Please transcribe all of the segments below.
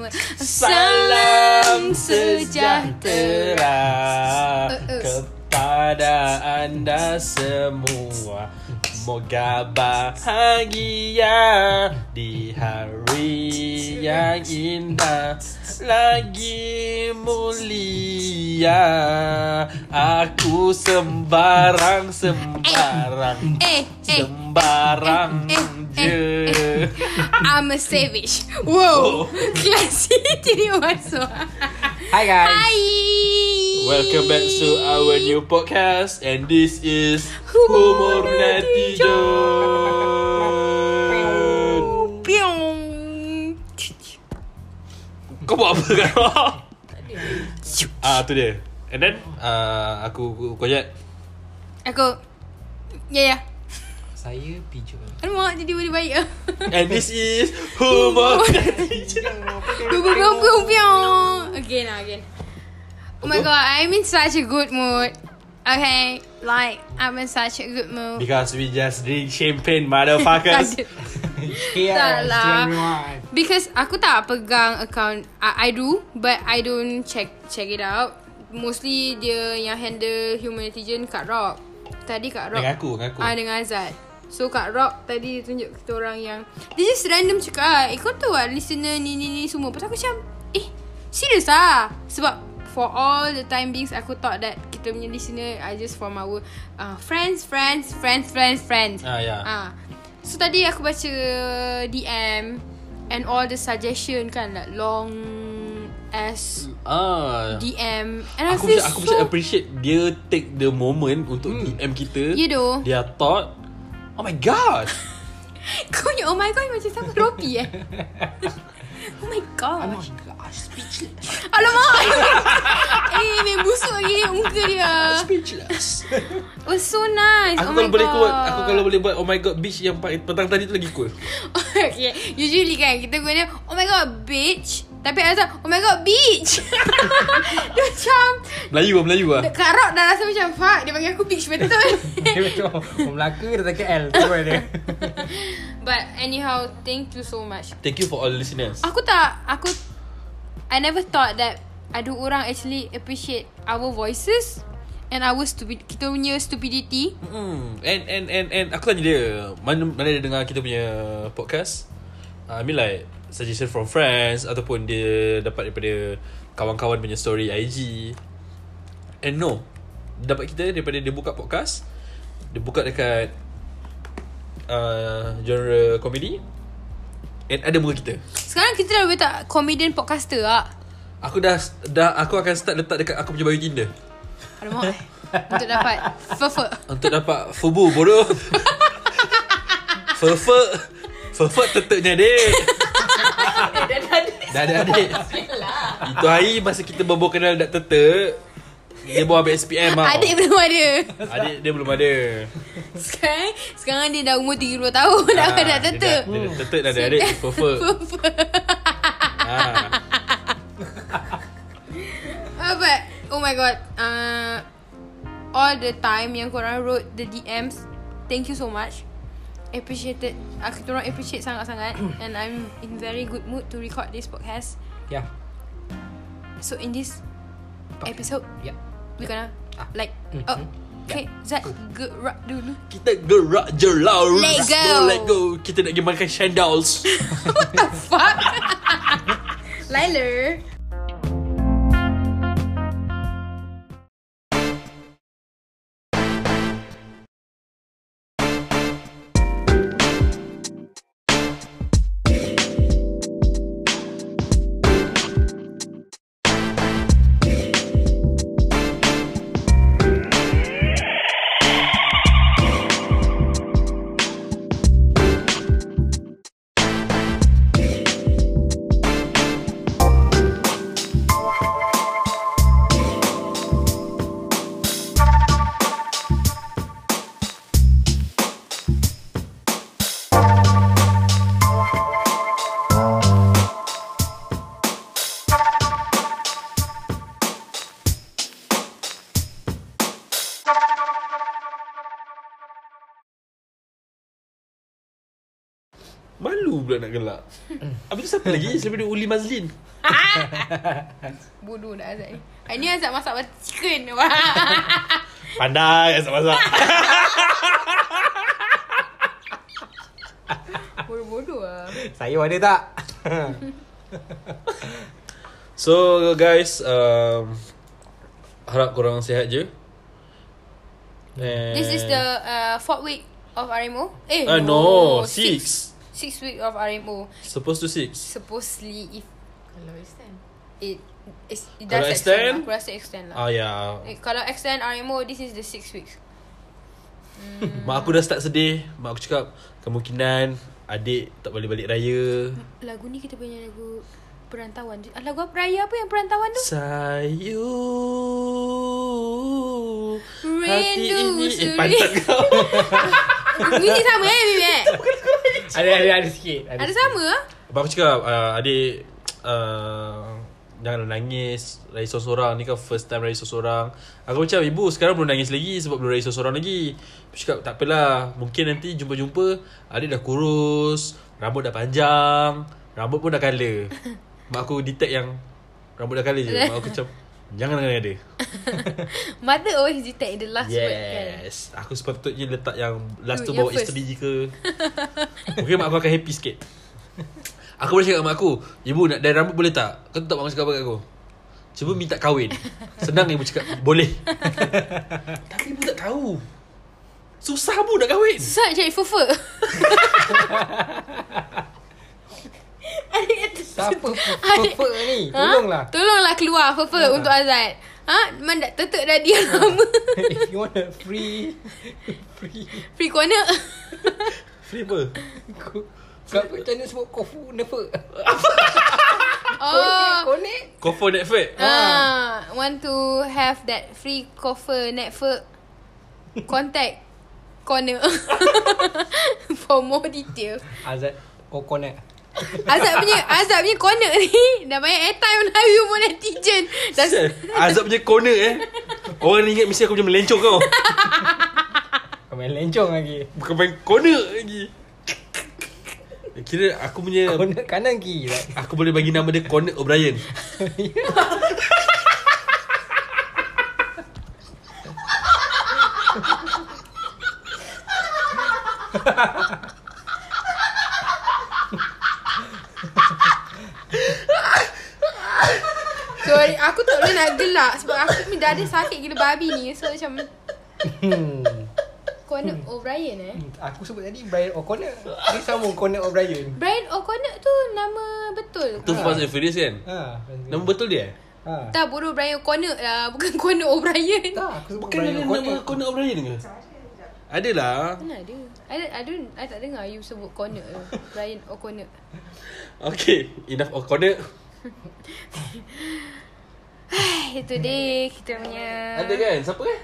semut Salam sejahtera Uh, uh. kepada anda semua. Moga bahagia di hari yang indah lagi mulia. Aku sembarang sembarang Eh, eh, sembarang eh, eh, je. I'm a savage Wow Klasik Jadi masuk Hi guys. Hai Welcome back to our new podcast and this is Humor Humor Netizen. Kau buat apa kan? ah tu dia. And then uh, aku koyak Aku Ya ya Saya Pijo. Alamak jadi boleh baik and this is. Piong piong piong piong Again lah again Oh my god I'm in such a good mood Okay Like I'm in such a good mood Because we just drink champagne motherfuckers. Tak lah. Because aku tak pegang account I, I do But I don't check check it out Mostly dia yang handle human netizen Kak Rock Tadi Kak Rock Dengan aku, dengan aku. Ah dengan Azad So Kak Rock tadi dia tunjuk kita orang yang Dia just random cakap ah, Eh kau tahu lah listener ni ni ni semua tu aku macam Eh serious ah Sebab for all the time beings Aku thought that kita punya listener are just from our uh, Friends, friends, friends, friends, friends Ah ya. Ah. So tadi aku baca DM and all the suggestion kan like long as Ah. DM and I Aku feel bisa, aku so appreciate dia take the moment untuk DM kita. Ya doh. Dia thought, oh my god. Kau punya oh my god macam siapa Ropi eh Oh my god Oh my god, speechless. Alamak Eh main busuk lagi muka dia. Speechless. It was so nice. Aku oh kalau boleh god. buat Aku kalau boleh buat Oh my god bitch Yang petang tadi tu lagi cool. Okay Usually kan Kita guna Oh my god bitch. Tapi Azam Oh my god bitch. Dia macam Melayu lah Melayu lah. Kak Rock dah rasa macam Fuck Dia panggil aku bitch betul? Dia macam orang Melaka dia tak KL. Tu kan dia. But anyhow Thank you so much. Thank you for all the listeners. Aku tak Aku I never thought that Ada orang actually Appreciate Our voices And our stupid Kita punya stupidity Hmm. And and and and aku tanya dia, mana mana dia dengar kita punya podcast? Uh, I mean like suggestion from friends ataupun dia dapat daripada kawan-kawan punya story IG. And no, dapat kita daripada dia buka podcast, dia buka dekat uh, genre komedi and ada muka kita. Sekarang kita dah boleh tak Comedian podcaster lah Aku dah dah aku akan start letak dekat aku punya bio Tinder. Alamak Untuk dapat Fefe untuk dapat fubu bodoh. Fefe Fefe tetepnya dek. Dah ada adik. Itu hari masa kita baru kenal dak tetek Dia baru ambil SPM tau Adik belum ada. Adik dia belum ada. Sekarang Sekarang dia dah umur 32 tahun. Dah Ah, dah dia tetek Dia dah tetek dah ada adik Fefe Ah, Uh, but oh my god, uh, all the time yang korang wrote the DMs, thank you so much. Appreciated. Aku orang appreciate sangat-sangat and I'm in very good mood to record this podcast. Ya. So in this episode, Ya. we gonna Ah. like Mhm. oh, okay, Zat gerak dulu. Kita gerak je lah Let go. Let go Kita nak pergi makan shandals What the fuck? Liler. Gelak. Habis tu siapa lagi? Selain Uli Mazlin. Bodoh dah Azad ni. Hari ni Azad masak butter chicken. Wah. Pandai masak-masak Bodoh-bodoh lah. Saya ada tak? So guys um, Harap korang sihat je. And This is the uh, fourth week of RMO Eh Ah no Six. Six week of RMO Supposed to six? Supposedly if Kalau extend. it it's, it Kalau does extend? extend, Aku rasa extend lah. Ah ya. Eh, Kalau extend RMO This is the six weeks. Mak aku dah start sedih. Mak aku cakap Kemungkinan Adik tak boleh balik raya. Lagu ni kita punya lagu Perantauan. Ah, Lagu apa? Raya apa yang perantauan tu? Sayu Hati Rindu ini Eh pantat kau Muzik sama eh Bim eh? Ada ada ada sikit. Ada sama? Ah? Abang aku cakap uh, Adik uh, Janganlah nangis Raya seorang-seorang Ni kan first time raya seorang-seorang Aku macam Ibu sekarang belum nangis lagi Sebab belum raya seorang-seorang lagi. Aku cakap tak apalah Mungkin nanti jumpa-jumpa Adik dah kurus Rambut dah panjang Rambut pun dah colour. Mak aku detect yang Rambut dah colour je. Mak aku macam Jangan dengan ada Mother always detect the last word kan Yes Aku sepatutnya letak yang Last tu bawa first. isteri ke Mungkin mak aku akan happy sikit Aku boleh cakap kat mak aku Ibu nak dye rambut boleh tak? Kau tak mak aku cakap apa kat aku? Cuba minta kahwin Senang ibu cakap Boleh Tapi ibu tak tahu Susah bu nak kahwin Susah nak cari fufu Siapa perfect ni? Ha? Tolonglah. Tolonglah keluar fufu untuk Azad Ha? Man dah tetek dah dia lama If you want a free free Free corner Free apa? Kau kau macam mana sebut kofu never? Oh Connect. Kofo Netflix Ah, want to have that free cover network contact corner for more detail. Oh connect. Azab punya Azab punya corner ni dah banyak airtime you pun netizen. Dah Azab punya corner eh Orang ni ingat mesti aku macam melencong kau Kau main lencong lagi. Bukan main corner lagi Kira aku punya Connect kanan kiri. tak? Aku boleh bagi nama dia Conan O'Brien Sorry Aku tak boleh nak gelak Sebab aku punya dada sakit gila babi ni. So macam Hmm. Conan O'Brien eh? Aku sebut tadi Brian O'Connor. Dia sambung Connor O'Brien. Brian. O'Connor tu nama betul Tu Fast and Furious kan? Ha. Nama betul dia Ha. Tak bodoh Brian O'Connor. Lah Bukan Conan O'Brien Tak, aku sebut Bukan Brian ada O'Connor. nama Conan O'Brien ke? Adalah. Mana ada? I, don't- I, don't, I tak dengar you sebut Connor tu Brian O'Connor. Okay Enough O'Connor Itu dia kita punya. Ada kan? Siapa eh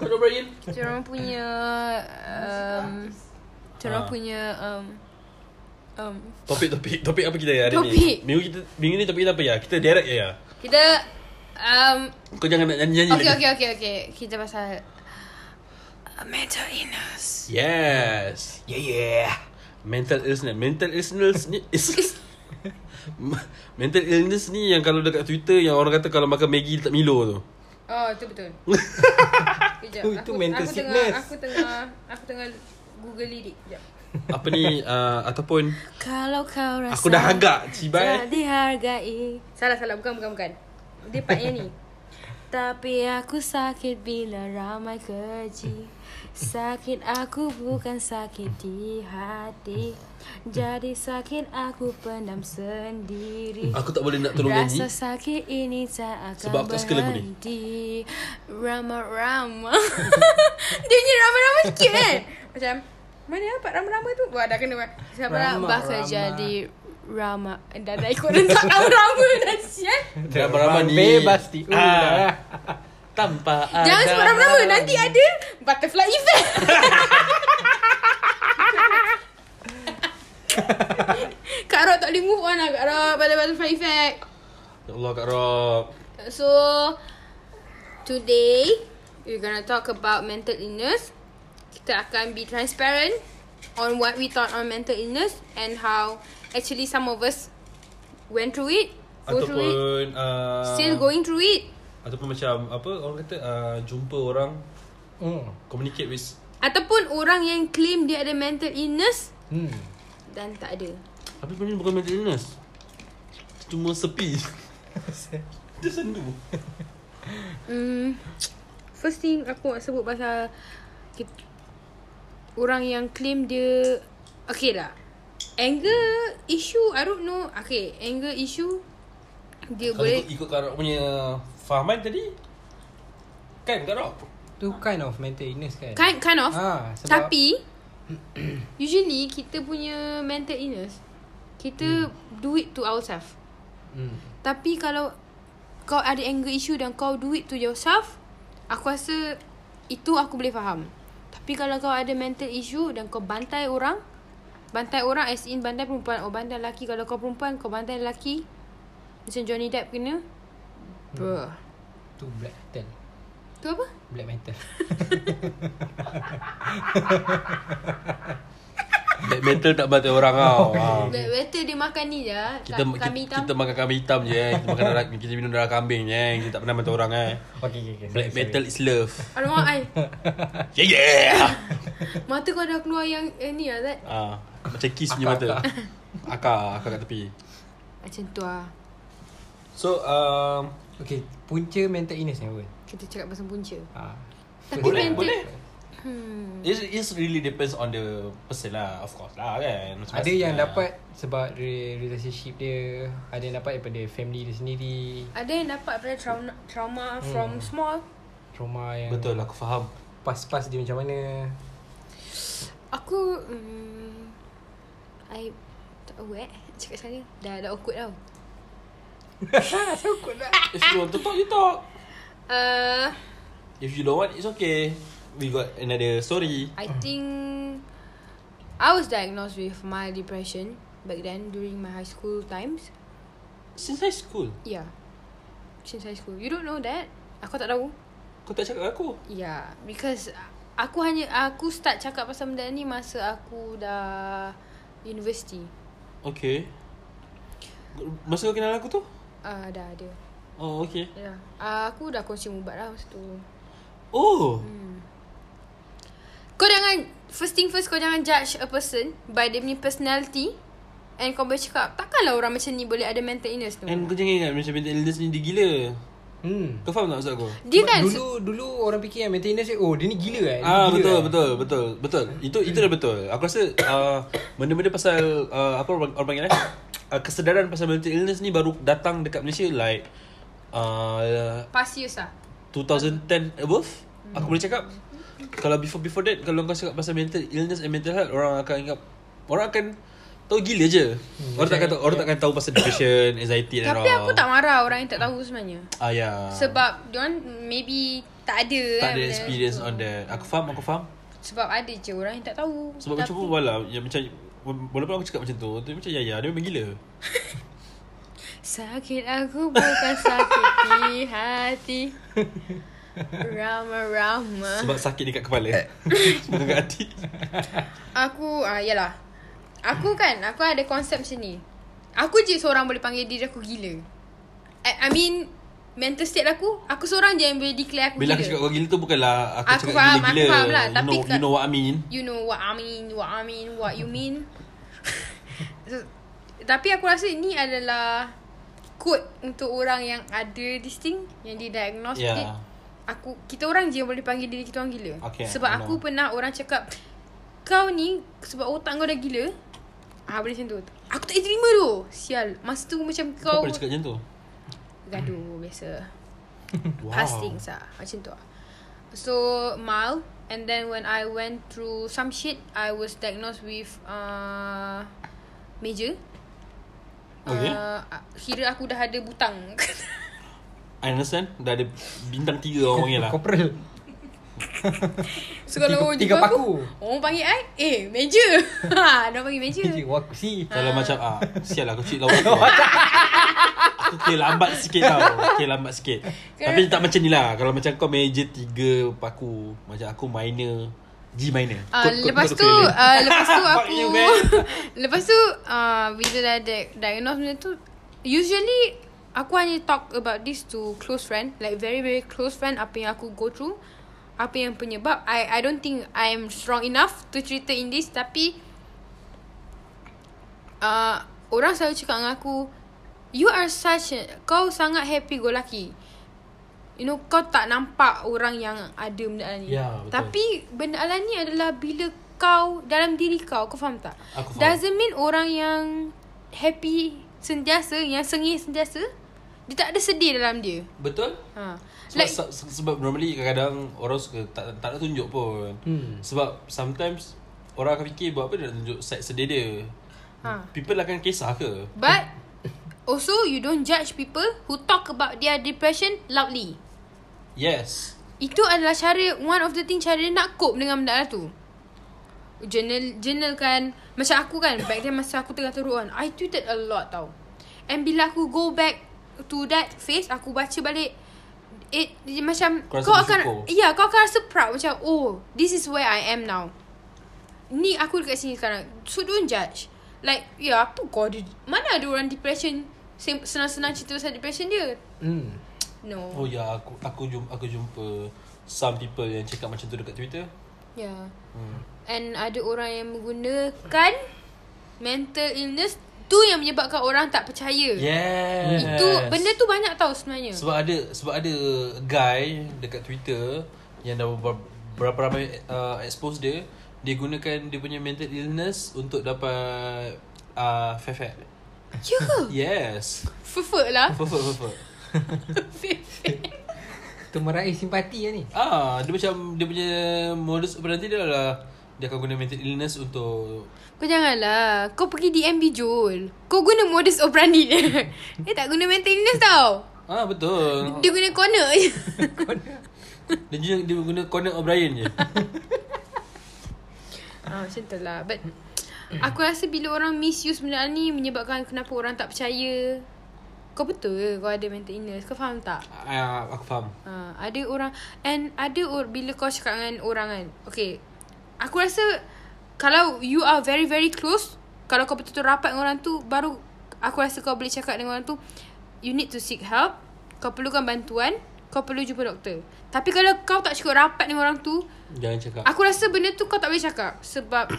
Conan O'Brien Diorang punya um, Diorang Ah. punya um, um, Topik-topik Topik apa kita hari Topik. ni Minggu kita Minggu ni topik kita apa ya? Kita direct ya? Kita um, Kau jangan nak nyanyi-nyanyi Okay lagi. okay okay okay. Kita pasal uh, Mental illness. Yes. Yeah, yeah. Mental illness Mental illness ni is Mental illness ni Yang kalau dekat Twitter Yang orang kata Kalau makan Maggi letak Milo tu. Oh itu betul. Kejap Itu- itu mental aku sickness. tengah, Aku tengah Aku tengah Google lirik Kejap. Apa ni uh, Ataupun Kalau kau rasa Aku dah agak Tak Cibai dihargai. Salah salah. Bukan bukan bukan. Dia part yang ni. Tapi aku sakit bila ramai keji. Sakit aku bukan sakit di hati Jadi sakit aku pendam sendiri. Aku tak boleh nak tolong nyanyi Rasa sakit ini tak akan Sebab aku tak suka lagu ni. Rama-rama. Dia punya rama-rama sikit kan Macam Mana dapat rama-rama tu? Wah dah kena Siapa Rama, bakal rama. jadi Rama? Dah dah ikut rentak rama-rama dah sial. Rama-rama ni. Bebas di Ah. Tanpa ada Jangan sebut rama-rama Nanti ada Butterfly effect Kak Rob tak boleh move on lah Kak Rob Pada butterfly effect Ya Allah Kak Rob So Today We're gonna talk about mental illness Kita akan be transparent on what we thought on mental illness and how actually some of us went through it, go through it, Ataupun uh, still going through it. Ataupun macam Apa orang kata uh, Jumpa orang Hmm. Communicate with Ataupun orang yang claim dia ada mental illness Hmm. Dan tak ada. Tapi sebenarnya bukan mental illness Cuma sepi. Dia sendu. Hmm, first thing aku nak sebut pasal kita, orang yang claim dia okay lah. Anger issue I don't know. Okay, anger issue dia Kalau boleh ikut, ikut Kak Rock punya Fahaman tadi? Kan Kak Rock Tu kind of mental illness kan? Kind kind of. Ah, sebab- tapi usually kita punya mental illness kita do it to ourselves. hmm. Tapi kalau kau ada anger issue dan kau do it to yourself, aku rasa itu aku boleh faham. Tapi kalau kau ada mental issue dan kau bantai orang, bantai orang as in bantai perempuan, oh bantai lelaki. Kalau kau perempuan, kau bantai lelaki. Macam Johnny Depp kena. Bruh. Tu black metal Tu apa? Black metal Black metal tak bantai orang tau Ah. Black Better dia makan ni je. kita, Ka- kita, kami hitam. kita makan kambing hitam je eh. Kita makan darah, kita minum darah kambing je eh. Kita tak pernah bantu orang eh. Okay okay, okay Black sorry, metal is love. Alamak, ai. Yeah yeah. Mata kau dah keluar yang eh, ni lah, Zat. Ah, macam kiss punya mata. Akar, akar kat tepi. Macam tu lah. So um sorry. Okay Punca mental illness ni apa Kita cakap pasal punca. ah. Tapi boleh mental- boleh. Hmm. It, it really depends on the person lah, of course lah kan. Macam Ada yang lah. dapat Sebab re- relationship dia Ada yang dapat daripada family dia sendiri Ada yang dapat daripada trauma, trauma Hmm. from small. Trauma yang Betul, aku faham. Pas-pas dia macam mana Aku hmm, I tak tahu eh Cakap sana Dah dah awkward tau Takut lah If you want to talk, you talk. Uh, If you don't want, it's okay. We got another story. I think I was diagnosed with mild depression Back then During my high school times Since high school, Yeah Since high school You don't know that Aku tak tahu kau tak cakap aku. Yeah Because Aku hanya Aku start cakap pasal benda ni Masa aku dah University Okay. Masa kau kenal aku tu? uh, Dah ada Oh, okay. Ya. Yeah. Uh, aku dah consume ubat lah masa tu. Oh. Hmm. Kau jangan first thing first kau jangan judge a person by dia punya personality and kau boleh cakap takkanlah orang macam ni boleh ada mental illness tu. And kau jangan ingat macam mental illness ni dia gila. Hmm Kau faham tak maksud aku? dia kan Dulu dulu orang fikir yang mental illness ni, Oh dia ni gila kan Ah Dia gila betul kan? betul betul betul. Itu itu dah betul. Aku rasa uh, benda-benda pasal uh, apa orang, orang panggil eh? Uh, kesedaran pasal mental illness ni baru datang dekat Malaysia like uh, past years lah. 2010 above. Aku boleh cakap kalau before before that kalau kau cakap pasal mental illness and mental health orang akan ingat orang akan tahu gila je. Hmm, orang takkan tahu orang takkan tahu pasal depression, anxiety and Tapi all. aku tak marah orang yang tak tahu sebenarnya. Ah ya. Sebab diorang maybe tak ada tak kan ada experience tu. on that. Aku faham, aku faham. Sebab ada je orang yang tak tahu. Sebab macam pun wala yang macam walaupun aku cakap macam tu, tu macam Yaya dia memang gila. Sakit aku bukan sakit di hati. Rama-rama. Sebab sakit dekat kepala. Bukan kat hati. Aku ah yalah. Aku kan aku ada konsep macam ni. Aku je seorang boleh panggil diri aku gila. I, I mean mental state aku, aku seorang je yang boleh declare aku Bila gila. aku cakap kau gila tu bukanlah aku, Aku cakap faham, gila-gila. aku faham lah, you tapi know, you know what I mean. You know what I mean, what I mean, what you mean. so, tapi aku rasa ini adalah quote untuk orang yang ada this thing yang didiagnose Yeah. yeah. Aku kita orang je yang boleh panggil diri kita orang gila. Okay, Sebab I aku know. pernah orang cakap kau ni sebab otak kau dah gila. Ah boleh macam tu. Aku tak boleh terima tu. Sial. Masa tu macam Kau kau pernah cakap macam tu? gaduh biasa. Wow. Past things lah Macam tu lah So mild And then when I went through some shit I was diagnosed with uh, Major Okay. uh, Kira aku dah ada butang I understand. Dah ada bintang tiga orang panggil lah. Corporal So kalau orang Tiga jumpa aku paku. Orang panggil I Eh Major ha, Dah panggil Major Tiga waku si Kalau macam ah, sial lah kecil lawan tu. Aku kira lambat sikit tau. Kira lambat sikit. Tapi tak macam ni lah. Kalau macam kau major tiga paku. Macam aku minor G minor. Ah, Kod- lepas kod tu uh, lepas tu aku lepas tu uh, bila dah di- diagnose benda tu usually aku hanya talk about this to close friend like very very close friend apa yang aku go through apa yang penyebab. I I don't think I'm strong enough to cerita in this tapi uh, orang selalu cakap dengan aku you are such a, kau sangat happy go lucky You know kau tak nampak orang yang ada benda alani. Ya, betul. Tapi benda alani adalah bila kau dalam diri kau, kau faham tak? Aku faham. Doesn't mean orang yang happy sentiasa, yang sengih sentiasa, dia tak ada sedih dalam dia. Betul Ha. sebab, Like se- se- sebab normally kadang-kadang orang suka tak tak nak tunjuk pun. Hmm. Sebab sometimes orang akan fikir buat apa dia nak tunjuk side sedih dia. Ha. People akan kisah ke? but also you don't judge people who talk about their depression loudly. Yes. Itu adalah cara One of the thing Cara dia nak cope Dengan benda tu Journal Journal kan Macam aku kan Back then masa aku tengah teruk kan I tweeted a lot tau And bila aku go back To that phase Aku baca balik It, it macam Kau Kau akan? Ya kau akan rasa proud Macam oh This is where I am now Ni aku dekat sini sekarang So don't judge Like Ya apa kau ada Mana ada orang depression Senang-senang cerita pasal depression dia Hmm. No Oh ya aku aku jumpa aku jumpa some people yang cakap macam tu dekat Twitter. Ya Hmm. And ada orang yang menggunakan mental illness tu yang menyebabkan orang tak percaya. Yes. Itu benda tu banyak tau sebenarnya. Sebab ada sebab ada guy dekat Twitter yang dah ber, berapa ramai uh, expose dia, dia gunakan dia punya mental illness untuk dapat uh, fat Ya ke? Yes. Fefek lah. Fufuk fufuk. Tu meraih simpati lah ni. Ah, dia macam dia punya modus operandi dia adalah dia akan guna mental illness untuk Kau janganlah. Kau pergi DMB Jul. Kau guna modus operandi dia. Dia tak guna mental illness tau. Ah betul. Dia guna corner je. Dia dia, dia guna Conan O'Brien je. ah, macam tu lah. But aku rasa bila orang misuse benda ni menyebabkan kenapa orang tak percaya. Kau betul ke kau ada mental illness? Kau faham tak? Ah, aku faham. Ha, ada orang and ada or, bila kau cakap dengan orang kan. Okay. Aku rasa kalau you are very very close, kalau kau betul-betul rapat dengan orang tu baru aku rasa kau boleh cakap dengan orang tu you need to seek help. Kau perlukan bantuan, kau perlu jumpa doktor. Tapi kalau kau tak cukup rapat dengan orang tu, Jangan cakap. aku rasa benda tu kau tak boleh cakap sebab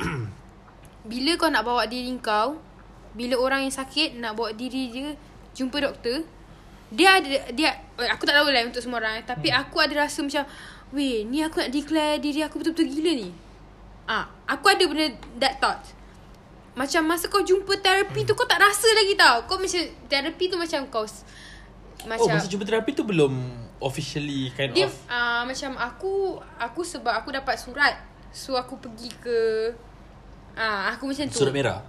bila kau nak bawa diri kau, bila orang yang sakit nak bawa diri dia jumpa doktor, dia ada dia eh, aku tak tahu lah untuk semua orang eh, tapi hmm. aku ada rasa macam weh ni aku nak declare diri aku betul-betul gila ni. Ah, aku ada benda that thought. Macam masa kau jumpa terapi tu kau tak rasa lagi tau. Kau macam terapi tu macam kau s- oh, macam masa jumpa terapi tu belum officially kind dia of uh, macam aku aku sebab aku dapat surat. So aku pergi ke ah uh, aku macam tu. surat merah.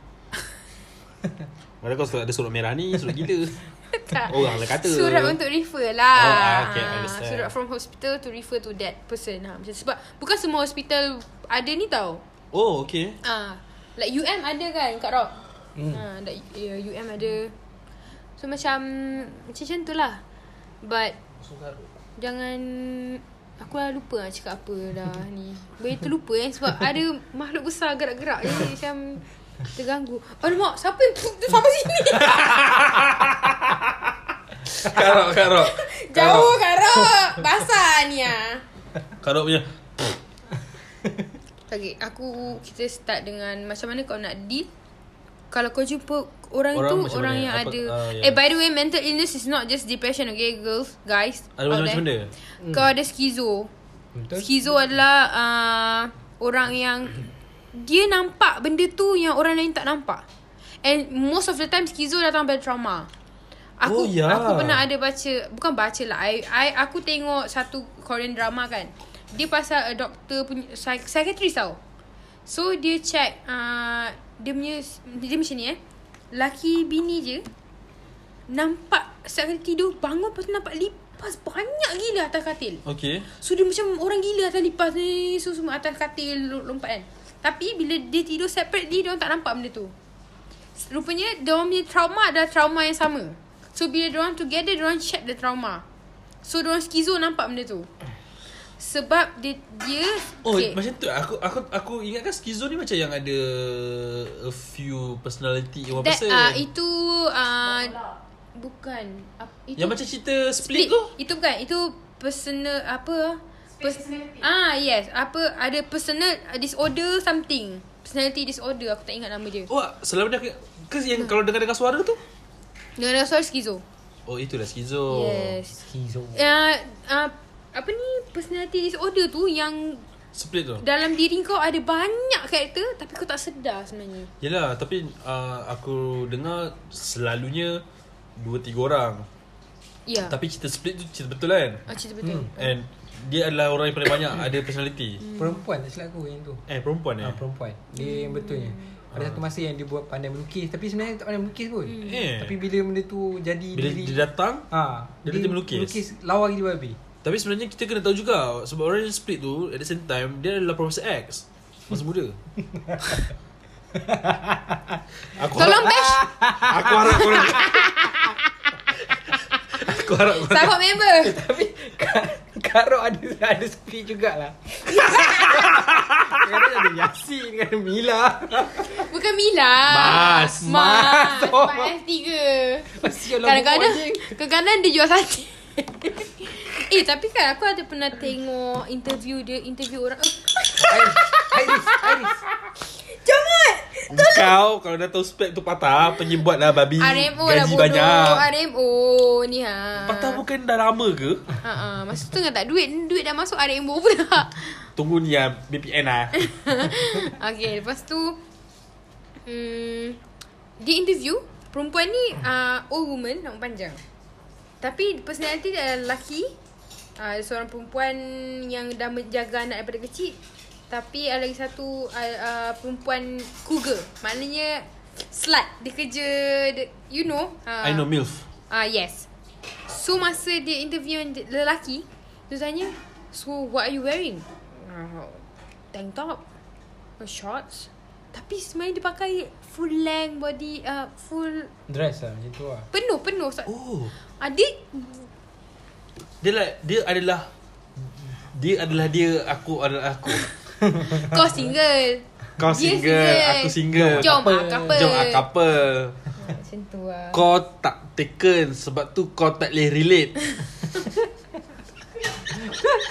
Mana kau ada surat merah ni, surat gila. tak. Orang lah kata. Surat untuk refer lah. Oh, ah, okay, Ah, understand. Surat from hospital to refer to that person. Ha. Macam sebab bukan semua hospital ada ni tau. Oh, okay. Ah, like UM ada kan Kak Rock? Hmm. Like, yeah, UM ada. So macam macam macam tu lah. But jangan aku dah lupa nak cakap apa dah ni. Boleh terlupa eh sebab ada makhluk besar gerak-gerak je macam terganggu. Alamak, siapa yang tu sampai sini? Karok, karok. Jauh Kak Rock. Basah ni ah. Karok punya. Okay, aku kita start dengan macam mana kau nak deal kalau kau jumpa orang, Orang tu macam orang mana? yang Apa- ada ah, ya. eh by the way mental illness is not just depression okay girls guys Ada there. benda. kau ada skizo Betul? skizo adalah uh, orang yang dia nampak benda tu yang orang lain tak nampak and most of the time skizo datang dari trauma Oh, Aku ya. aku pernah ada baca bukan baca lah I, I aku tengok satu Korean drama kan. Dia pasal a doktor punya psych, psychiatrist tau. So dia check uh, dia punya dia macam ni eh. Laki bini je nampak setiap kali tidur bangun lepas tu nampak lipas banyak gila atas katil. Okay. So dia macam orang gila atas lipas ni So semua atas katil lompat kan Tapi bila dia tidur separately Dia orang tak nampak benda tu Rupanya dia orang punya trauma adalah trauma yang sama So bila dia orang together Dia orang check the trauma So dia orang skizo nampak benda tu Sebab dia dia Oh okay. macam tu aku aku aku ingatkan schizo ni macam yang ada a few personality in one That person. uh, itu uh, bukan uh, itu yang macam cerita split, tu. Itu bukan, itu personal apa? Pers- ah yes, apa ada personal disorder something. Personality disorder aku tak ingat nama dia. Oh, selalu dia ke yang kalau dengar-dengar suara tu? Dengan soal skizo. Oh, itulah schizo. Yes. Schizo Uh, uh, apa ni personality disorder tu yang Split tu. dalam diri kau ada banyak karakter tapi kau tak sedar sebenarnya. Yelah, tapi uh, aku dengar selalunya dua tiga orang. Ya. Tapi cerita split tu cerita betul kan? Ah, cerita betul. Hmm. And dia adalah orang yang paling banyak ada personality. Perempuan tak silap aku yang tu Eh, perempuan eh? Ah, perempuan Dia yang betulnya Ada satu masa yang dia buat pandai melukis Tapi sebenarnya tak pandai melukis pun Eh. Tapi bila benda tu jadi Bila diri dia datang, ha, dia nanti melukis. Melukis lawa gila babi Tapi sebenarnya kita kena tahu juga Sebab orang yang split tu At the same time Dia adalah Professor X Masa muda Aku Tolong harap, bash Aku harap korang Aku harap korang sahabat member. Tapi Kak Rock ada ada speed jugalah Kadang ada Yasin Ada Mila Bukan Mila. Mas. Mas. Mas. Oh. Mas S3. Sial lah Kadang-kadang. Kadang-kadang dia jual sate Eh tapi kan aku ada pernah tengok Interview dia Interview orang Iris Iris Kau Kalau dah tahu spek tu patah Penyebut lah babi RMO Gaji banyak. RMO ni ha. Patah bukan dah lama ke? Ha, ha. Masa tu kan tak duit Duit dah masuk RMO pula Tunggu ni lah BPN lah Okay lepas tu hmm, Dia interview Perempuan ni uh, Old woman Nama panjang. Tapi personality dia adalah lelaki. Uh, Seorang perempuan Yang dah menjaga anak daripada kecil Tapi ada lagi satu uh, uh, Perempuan cougar Maknanya Slut Dia kerja dia, You know uh, I know MILF Ah uh, yes. So masa dia interview lelaki, dia tanya, "So what are you wearing?" Uh, tank top, or shorts. Tapi sebenarnya dia pakai full length body uh, full Dress lah macam tu lah penuh penuh. Oh. Oh Adik Dia like Dia adalah Dia adalah dia Aku adalah aku kau single. Kau Dia single, Aku single. Jom Couple. ah couple. Jom ah couple. Ah, Macam tu lah. Kau tak taken Sebab tu kau tak boleh relate.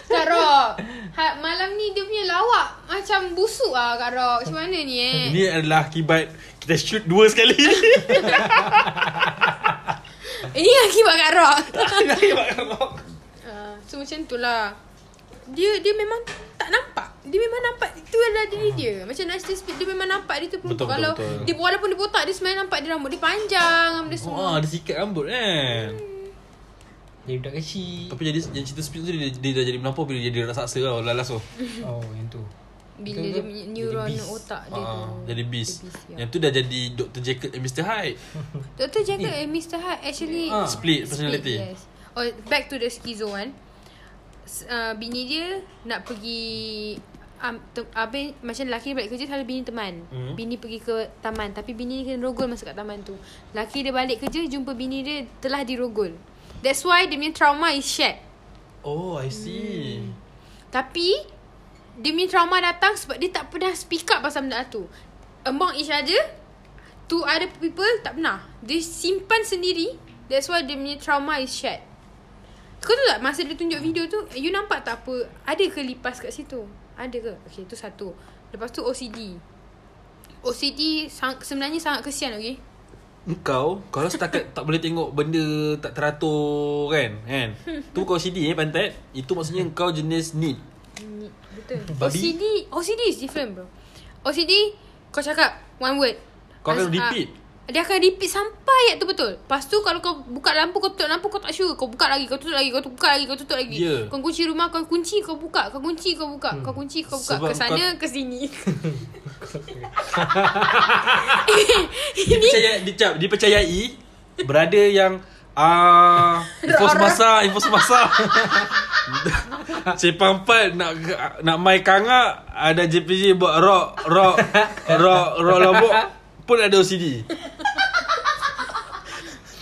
Kak Rock ha, Malam ni dia punya lawak Macam busuk lah Kak Rock Macam mana ni eh? Ini adalah akibat Kita shoot dua sekali. Ini akibat Kak Rock Akibat kau Uh, so macam tu lah. Dia dia memang tak nampak Dia memang nampak Itu adalah diri dia Macam Nasty Speed Dia memang nampak dia tu perempuan Betul, betul, Kalau betul. dia walaupun dia botak Dia sebenarnya nampak dia rambut dia panjang Dia semua Wah ada sikat rambut kan Dia budak kecil Tapi jadi yang cerita speed tu dia, dia dah jadi melampau Bila dia jadi raksasa tau Lalas tu Oh yang tu Bila Betul dia punya Jadi neuron beast. otak dia Ah, tu Jadi beast Dia beast, ya. Yang tu dah jadi Dr. Jekyll and Mr. Hyde Dr. Jacob and Mr. Hyde actually Ah. Split personality. yes. Oh, back to the schizo one. Uh, bini dia nak pergi um, te- Abang macam lelaki balik kerja Selalu bini teman. Hmm. Bini pergi ke taman. Tapi bini kena rogol Masa kat taman tu. Lelaki dia balik kerja Jumpa bini dia Telah dirogol. That's why dia punya trauma is shared. Oh I see. Hmm. Tapi Dia punya trauma datang Sebab dia tak pernah speak up Pasal benda tu. Among each other To other people Tak pernah. Dia simpan sendiri. That's why dia punya trauma is shared. Kau tahu tak Masa dia tunjuk video tu You nampak tak apa? Ada ke lipas kat situ Ada ke? Okay tu satu. Lepas tu OCD OCD sang, sebenarnya sangat kesian okay Engkau Kalau setakat tak boleh tengok Benda tak teratur Kan Kan? Tu kau CD eh pantat? Itu maksudnya kau jenis need. Ni, Betul. Babi? OCD OCD is different bro. OCD Kau cakap One word. Kau akan As- repeat. Ah, Dia akan repeat sampai ayat tu betul? Lepas tu kalau kau buka lampu Kau tutup lampu Kau tak sure. Kau buka lagi Kau tutup lagi Kau buka lagi Kau tutup lagi. Ya. Kau kunci rumah Kau kunci Kau buka Kau kunci Kau buka Kau kunci Kau buka. Sebab Ke sana kau- ke sini. Dia percaya dia, cap, dia percayai Berada yang Ah, uh, info semasa, info semasa. Cepang empat nak nak mai kanga ada JPJ buat rock rock rock rock lombok pun ada OCD.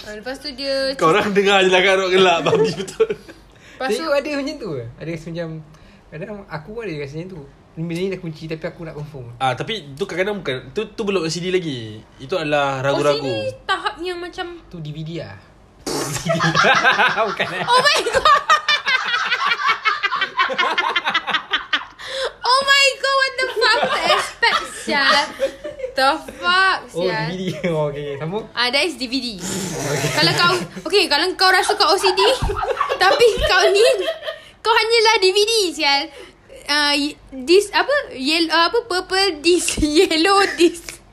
Ah, Lepas tu dia Kau orang dengar je lah kan rock gelak babi betul. Lepas tu Tengok ada macam tu ke? Ada rasa macam Kadang aku pun ada rasanya tu Benda ni dah kunci Tapi aku nak confirm Ah tapi tu kadang-kadang bukan tu tu belum OCD lagi. Itu adalah ragu-ragu. OCD tahap yang macam Tu DVD lah Bukan eh Oh my god Oh my god What the fuck Aku tak expect Sial The fuck Oh Sial DVD Oh okay, okay. Sambung Ah, that is DVD. kalau kau okay, kalau kau rasa kau OCD, tapi kau ni kau hanyalah DVD sial. Ah, uh, this apa yellow uh, apa purple disc, yellow disc.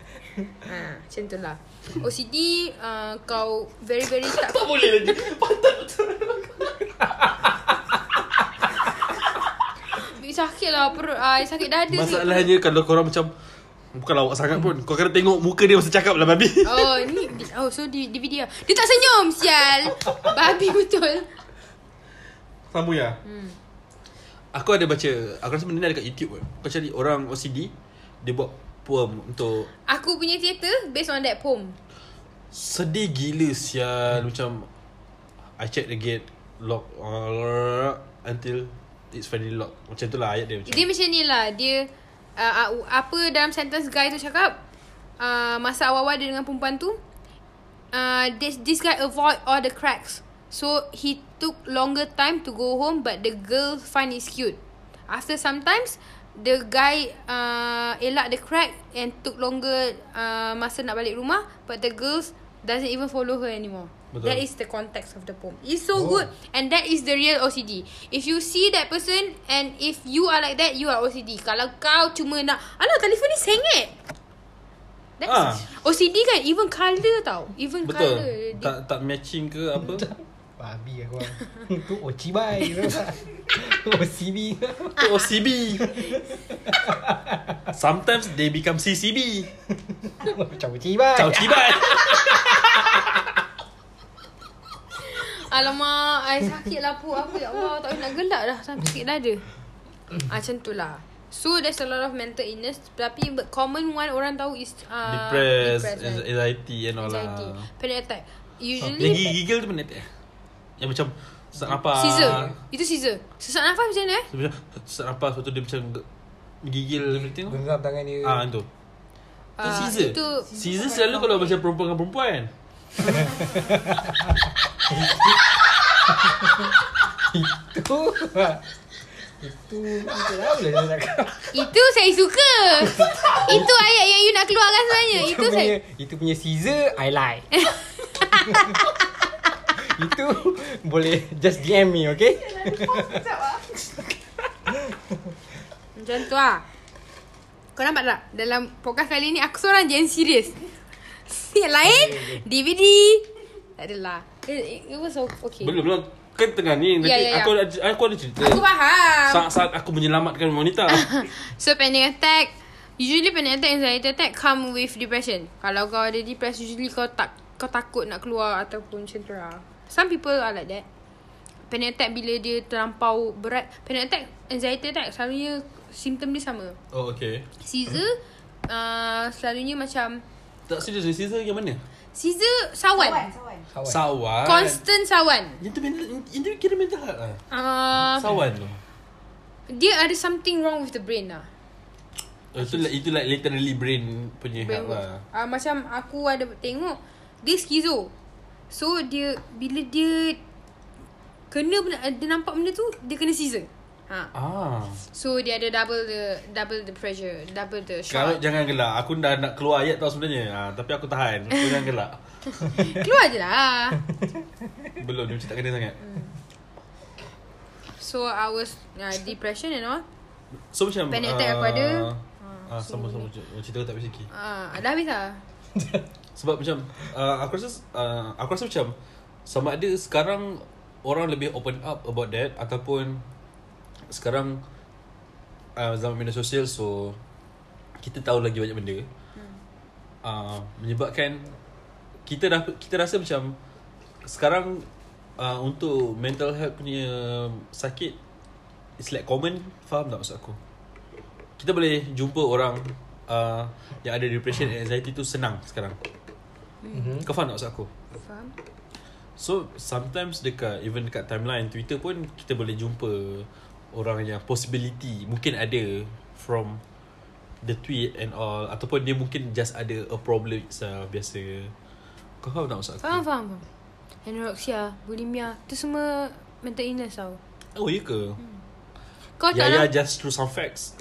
Ah, macam tu lah. OCD uh, kau very very tak Tak boleh lagi. Pantat sakit lah perut ah, sakit dada sikit. Masalahnya kalau korang macam Bukan lawak sangat pun. Kau kena tengok muka dia masa cakap lah babi. Oh ni di- Oh so di DVD lah Dia tak senyum Sial. Babi betul. Sambung ya? Hmm. Aku ada baca Aku rasa benda ni ada kat YouTube pun Kau cari orang OCD Dia buat poem untuk Aku punya theater Based on that poem. Sedih gila sial. Macam I check the gate Lock uh, Until It's finally locked. Macam tu lah ayat dia macam. Dia macam ni lah. Dia uh, uh, Apa dalam sentence guy tu cakap uh, Masa awal-awal dia dengan perempuan tu uh, this, this guy avoid all the cracks. So he took longer time to go home But the girl find it cute. After sometimes The guy uh, elak the crack And took longer uh, Masa nak balik rumah But the girls Doesn't even follow her anymore Betul. That is the context of the poem. It's so Oh. good And that is the real OCD If you see that person And if you are like that You are OCD Kalau kau cuma nak Alah telefon ni sengit. That's Ah. OCD kan? Even colour tau. Even Betul. colour Tak tak matching ke apa? Babi aku. Tu. Ochibai OCB Tu OCB Sometimes they become CCB Macam Ochibai. Ciao cibai Alamak I sakit lah pu aku Ya Allah Tak boleh nak gelak dah Sampai sakit dada. Ah, Macam tu lah. So there's a lot of mental illness Tapi but common one Orang tahu is uh, Depressed depressed, right? Anxiety and all Anxiety lah Panic attack. Yang Usually gigil tu mana tak Yang macam Sesak nafas Caesar Itu Caesar Sesak nafas macam mana eh? Macam Sesak nafas Lepas tu dia macam Gigil Genggam tangan dia. Ah itu Ah, Caesar itu Caesar selalu kalau macam perempuan dengan perempuan Itu Itu Itu lah boleh saya cakap? Itu saya suka. Itu ayat yang you nak keluarkan sebenarnya. Itu punya, saya Itu punya Caesar I like Itu Boleh Just DM me okay? Macam tu lah. Kau nampak tak? Dalam podcast kali ni Aku seorang je yang serius Yang lain DVD Tak adalah It, it was so okay. Belum belum Kan tengah ni Nanti Ya, ya, ya. aku, ada, aku ada cerita. Aku faham. Saat-saat aku menyelamatkan wanita. So panic attack. Usually panic attack Anxiety attack Come with depression. Kalau kau ada depressed Usually kau tak Kau takut nak keluar Ataupun macam tu lah Some people are like that. Panic attack bila dia terlampau berat. Panic attack Anxiety attack Selalunya Simptom dia sama. Oh okay. Caesar uh, Selalunya macam Tak serius Caesar yang mana? Caesar sawan, Sawan, sawan. Kawan Sawan. Constant sawan. Yang tu mental Yang tu kira mental health lah. Uh, Sawan tu. Dia ada something wrong with the brain lah. Oh, itu like, itu like literally brain punya brain health lah. uh, Macam aku ada tengok Dia schizo. So dia Bila dia Kena benda, Dia nampak benda tu Dia kena Caesar ha. Ah. So dia ada double the Double the pressure Double the Kalau shock jangan gelak. Aku dah nak keluar ayat tau sebenarnya. Ha, tapi aku tahan. Aku jangan gelak. Keluar je lah Belum dia macam tak kena sangat. So I was uh, Depression and all So macam Panic attack aku ada. Ah, sama sama cerita tak habis lagi. uh, Dah habis lah Sebab macam uh, aku rasa uh, aku rasa macam sama ada sekarang orang lebih open up about that ataupun sekarang uh, zaman media sosial so kita tahu lagi banyak benda. Uh, menyebabkan kita dah kita rasa macam sekarang uh, untuk mental health punya sakit it's like common. Faham tak maksud aku? Kita boleh jumpa orang uh, yang ada depression and anxiety tu senang sekarang. Mhm. kau faham tak maksud aku? Faham. So sometimes dekat Even dekat timeline Twitter pun Kita boleh jumpa orang yang possibility mungkin ada from the tweet and all ataupun dia mungkin just ada a problem itself biasa. Kau faham tak maksud aku? Faham, faham, faham. Anorexia, bulimia, tu semua mental illness tau. Oh, ya ke? Kau tak Ya, ya, nak just through some facts.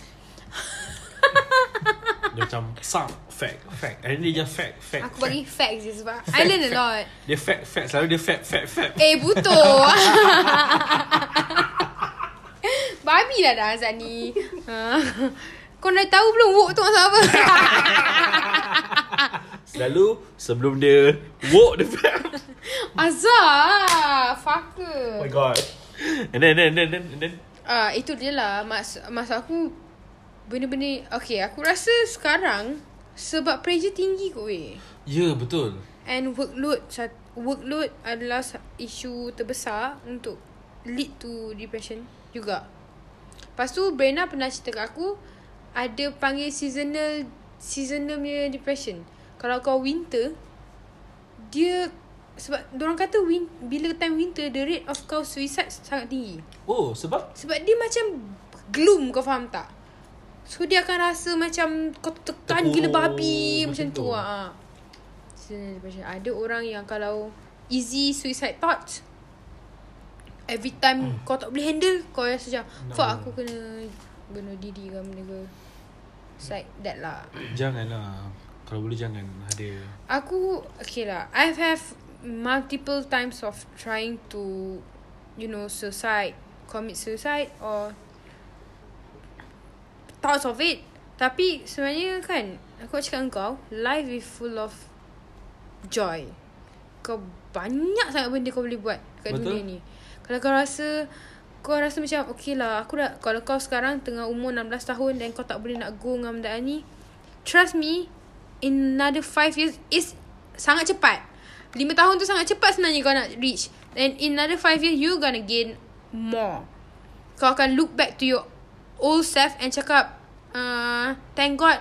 dia macam some fact, fact. And dia just fact, fact, Aku fact. bagi facts je sebab I learn a lot. Dia fact, fact. Selalu dia fact, fact, fact. Eh, butuh. Babi lah dah Azad ni. Ha. Kau dah tahu belum walk tu maksud apa? Selalu sebelum dia walk dia. Azad. Fucker. Oh my god. And then, and then, and then, and then. Ah, itu dia lah mas masa aku benda-benda okay, aku rasa sekarang sebab pressure tinggi kot weh. Ya, betul. And workload workload adalah isu terbesar untuk lead to depression juga. Lepas tu Brenda pernah cerita kat aku ada panggil seasonal seasonal punya depression. Kalau kau winter dia sebab orang kata win, bila time winter the rate of kau suicide sangat tinggi. Oh, sebab? Sebab dia macam gloom kau faham tak? So dia akan rasa macam kau tekan Terpuruk, gila babi macam macam tu. tu. Ha. Seasonal depression. Ada orang yang kalau easy suicide thoughts every time Hmm. kau tak boleh handle kau rasa macam fuck aku kena bunuh diri ke benda ke. It's like that lah. Janganlah. Kalau boleh jangan ada. Aku okay lah. I have multiple times of trying to you know suicide, commit suicide or thoughts of it. Tapi sebenarnya kan aku nak cakap kau life is full of joy. Kau banyak sangat benda kau boleh buat kat Betul. dunia ni. Kalau kau rasa kau rasa macam okay lah aku dah kalau kau sekarang tengah umur 16 tahun dan kau tak boleh nak go dengan benda ni trust me in another 5 years is sangat cepat. 5 tahun tu sangat cepat sebenarnya kau nak reach. And in another 5 years you gonna gain more. Kau akan look back to your old self and cakap uh, thank god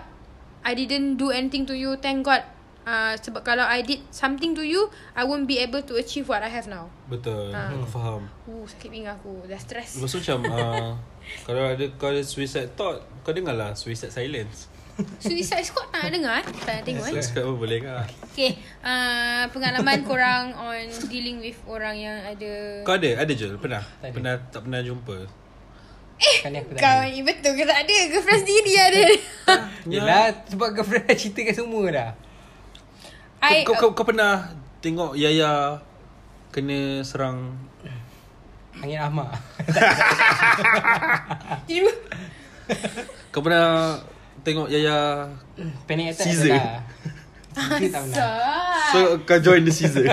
I didn't do anything to you. Thank god uh, sebab kalau I did something to you I won't be able to achieve what I have now Betul. Ha. Aku faham. uh, sakit pinggang aku dah stress Lepas tu macam uh, Kalau ada Kau ada suicide thought Kau dengar lah Suicide silence Suicide Squad tak nak dengar eh? Tak nak tengok eh Suicide Squad pun boleh kan Okay uh, Pengalaman korang On dealing with Orang yang ada Kau ada Ada Jul Pernah Tak ada. Pernah Tak pernah jumpa Kan aku tak Kau ada. ni betul ke tak ada Girlfriend sendiri ada Yelah sebab girlfriend dah ceritakan semua dah. I, kau, kau, kau, kau pernah Tengok Yaya Kena serang? Angin uh, Kau pernah Tengok Yaya Panic attack Caesar. lah. So kau join the season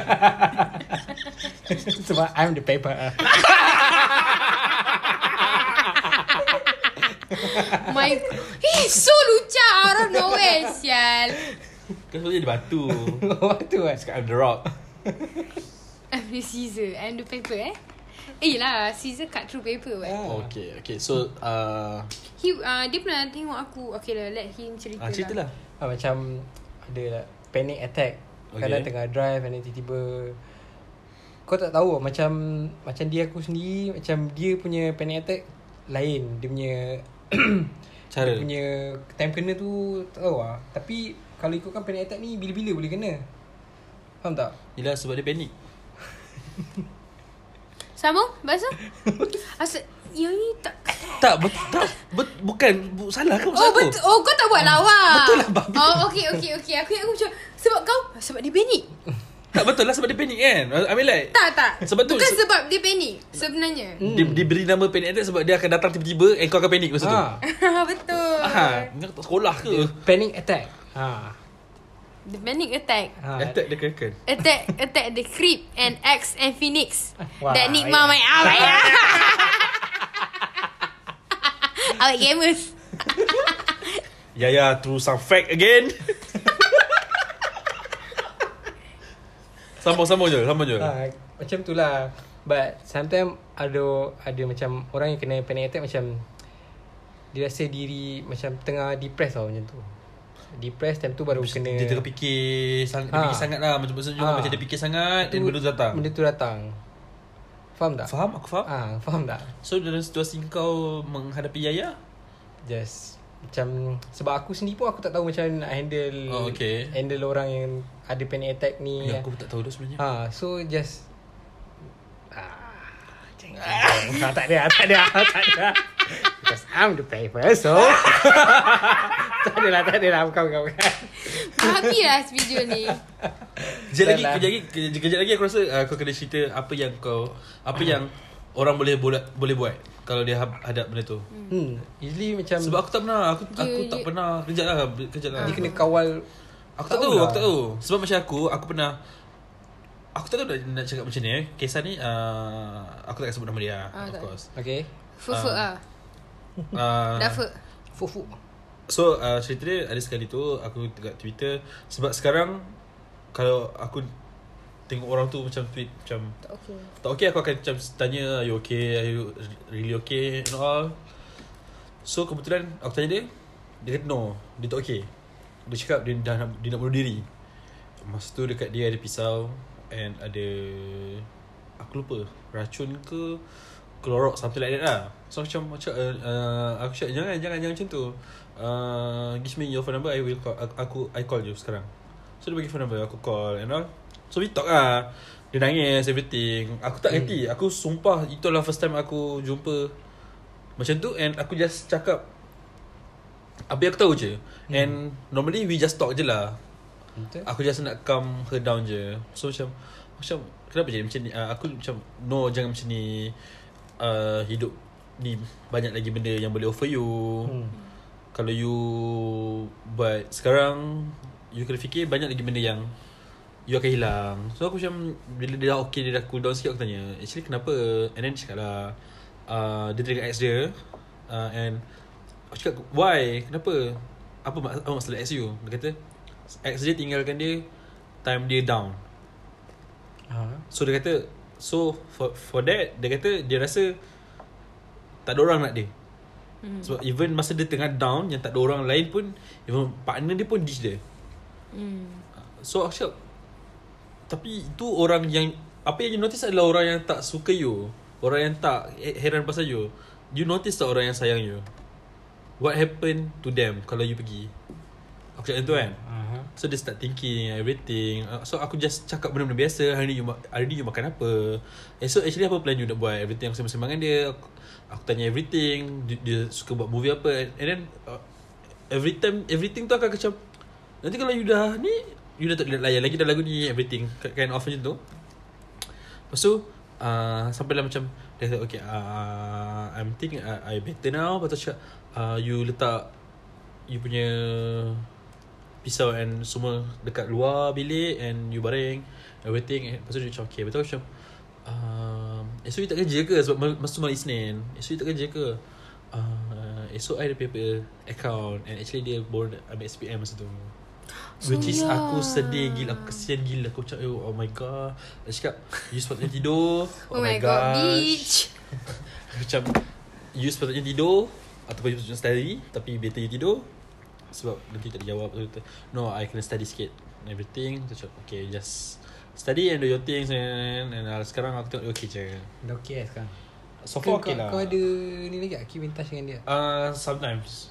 Sebab I'm the paper. My He's so lucah. Out of nowhere Sial Kau sebab jadi batu Waktu kan. Sekarang the rock I'm the Caesar I'm the paper eh Eh lah Caesar cut through paper what? Ah. Okay Okay So uh, He, uh, Dia pernah tengok aku Okay lah Let him cerita ah, Cerita lah Ah, macam ada lah panic attack. Okay. Okay. Kadang tengah drive and then tiba-tiba kau tak tahu macam macam dia aku sendiri macam dia punya panic attack lain dia punya Cara dia punya time kena tu tak tahu lah. Tapi kalau ikutkan panic attack ni bila-bila boleh kena. Faham tak? Yelah sebab dia panik Sambung Bahasa? Asal Yang ni tak Tak, bet, tak bet, Bukan bu, Salah ke maksud Oh aku betul Oh kau tak buat lawak Betul lah, babi. Oh okay okay okay. Aku ingat aku macam Sebab kau Sebab dia panik Tak betul lah sebab dia panik kan? I mean like Tak tak. Sebab tu- Bukan se- sebab dia panik Sebenarnya. Dia, dia beri nama panic attack sebab dia akan datang tiba-tiba And kau akan panik masa tu. Ha. Betul. Ah, Kau tak sekolah ke? Panic attack. Ha. The panic attack. Ha. Attack dia kan Attack Attack the creep And X and Phoenix. Wah, That Nigma my Awak ya Awak gamers. Yaya through some fact again. Sambung-sambung je Sambung je. Ha, macam tu lah. But sometimes ada ada macam orang yang kena panic attack macam dia rasa diri macam tengah depressed tau macam tu. Depressed time tu baru kena Dia tengah fikir sang, Dia Ha. fikir sangat lah Macam maksudnya Ha. Macam dia fikir sangat Dan tu- benda tu datang Benda tu datang. Faham tak? Faham aku faham Ah, faham tak? So dalam situasi kau Menghadapi Yaya Just macam sebab aku sendiri pun aku tak tahu macam nak handle Oh, okay. handle orang yang ada panic attack ni. Ya, aku pun tak tahu dah sebenarnya Ha, so just ah. Ah, tak ada, tak ada, tak ada. Because I'm the paper, so tak ada lah, tak ada lah, bukan, bukan, bukan. Habis lah video ni Kejap lagi, lah. kejap lagi, kejap, kejap lagi aku rasa uh, kau kena cerita apa yang kau apa yang orang boleh boleh boleh buat kalau dia hab- hadap benda tu. Hmm, usually macam Sebab aku tak pernah, aku Dia- aku tak dia- pernah kejap lah, kejap lah. dia kena kawal Aku tak tahu, Tahulah. aku tak tahu. Sebab macam aku, aku pernah Aku tak tahu nak, nak cakap macam ni eh. Kisah ni uh, Aku tak akan sebut nama dia Ah, Of tak. course Okay Fufu Ah. lah uh, Dafa Fufu. So uh, cerita dia ada sekali tu Aku dekat Twitter. Sebab sekarang Kalau aku Tengok orang tu macam tweet Macam Tak okay Tak okay aku akan macam tanya Are you okay? Are you really okay And all? So kebetulan Aku tanya dia Dia kata no Dia tak okay. Dia cakap dia dah nak, dia nak bunuh diri. Masa tu dekat dia ada pisau And ada Aku lupa Racun ke Clorox Something like that lah. So macam macam uh, uh, Aku cakap jangan Jangan jangan macam tu. Uh, Give me your phone number I will call Aku, aku I call you sekarang. So dia bagi phone number Aku call and all. So we talk lah. Dia nangis everything. Aku tak ngerti. Aku sumpah Itulah first time aku jumpa Macam tu And aku just cakap Apa yang aku tahu je. And normally we just talk je lah. Betul. Aku just nak calm her down je. So macam Macam Kenapa jadi macam ni uh, Aku macam No jangan macam ni uh, Hidup Ni Banyak lagi benda yang boleh offer you. Hmm. Kalau you Buat Sekarang You kena fikir Banyak lagi benda yang You akan hilang. So aku macam Bila dia dah okay Dia dah cool down sikit Aku tanya Actually kenapa And then dia cakap lah uh, Dia dengan ex dia uh, And Aku cakap Why? Kenapa? Apa, mak- apa masalah ex you? Dia kata Ex dia tinggalkan dia Time dia down. Ha. So dia kata So for for that Dia kata Dia rasa Tak ada orang nak dia. Hmm. Sebab even masa dia tengah down Yang tak ada orang lain pun Even partner dia pun ditch dia. Hmm. So aku cakap Tapi itu orang yang Apa yang you notice adalah orang yang tak suka you. Orang yang tak he- heran pasal you. You notice tak orang yang sayang you? What happened to them Kalau you pergi macam tu kan? Aha. So dia start thinking Everything. Uh, So aku just cakap benda-benda biasa. Hari ni you, hari ni you makan apa? Eh, So actually apa plan you nak buat? Everything aku sembang-sembang dengan dia. Aku, aku tanya everything. Dia, dia suka buat movie apa? And then uh, Every time Everything tu akan macam Nanti kalau you dah ni You dah tak boleh layan lagi dah lagu ni Everything. Kind of macam tu. Lepas tu uh, Sampai lah macam Dia kata okay uh, I'm thinking uh, I better now. Lepas tu cakap uh, You letak You punya Pisau and semua Dekat luar bilik And you baring Everything. And Lepas tu dia macam Okay Betul macam um, Esok you tak kerja ke? Sebab ma- masa tu malam Isnin. Esok you tak kerja ke? Uh, Esok I ada paper account And actually dia baru ambil SPM masa tu. Which is Sayang. aku sedih gila Aku kesian gila. Aku cakap Oh my god. Dia cakap You sepatutnya tidur. Oh, my god gosh. Bitch. Macam You sepatutnya tidur Ataupun you sepatutnya study Tapi better you tidur Sebab nanti tak dijawab kata, No I kena study sikit and Everything. Dia cakap Okay just Study and do your things And, and uh, sekarang aku tengok dia okay je. Dah okay lah sekarang. So kau, far okay kau, lah. Kau ada ni lagi tak? Keep in touch dengan dia? Uh, Sometimes.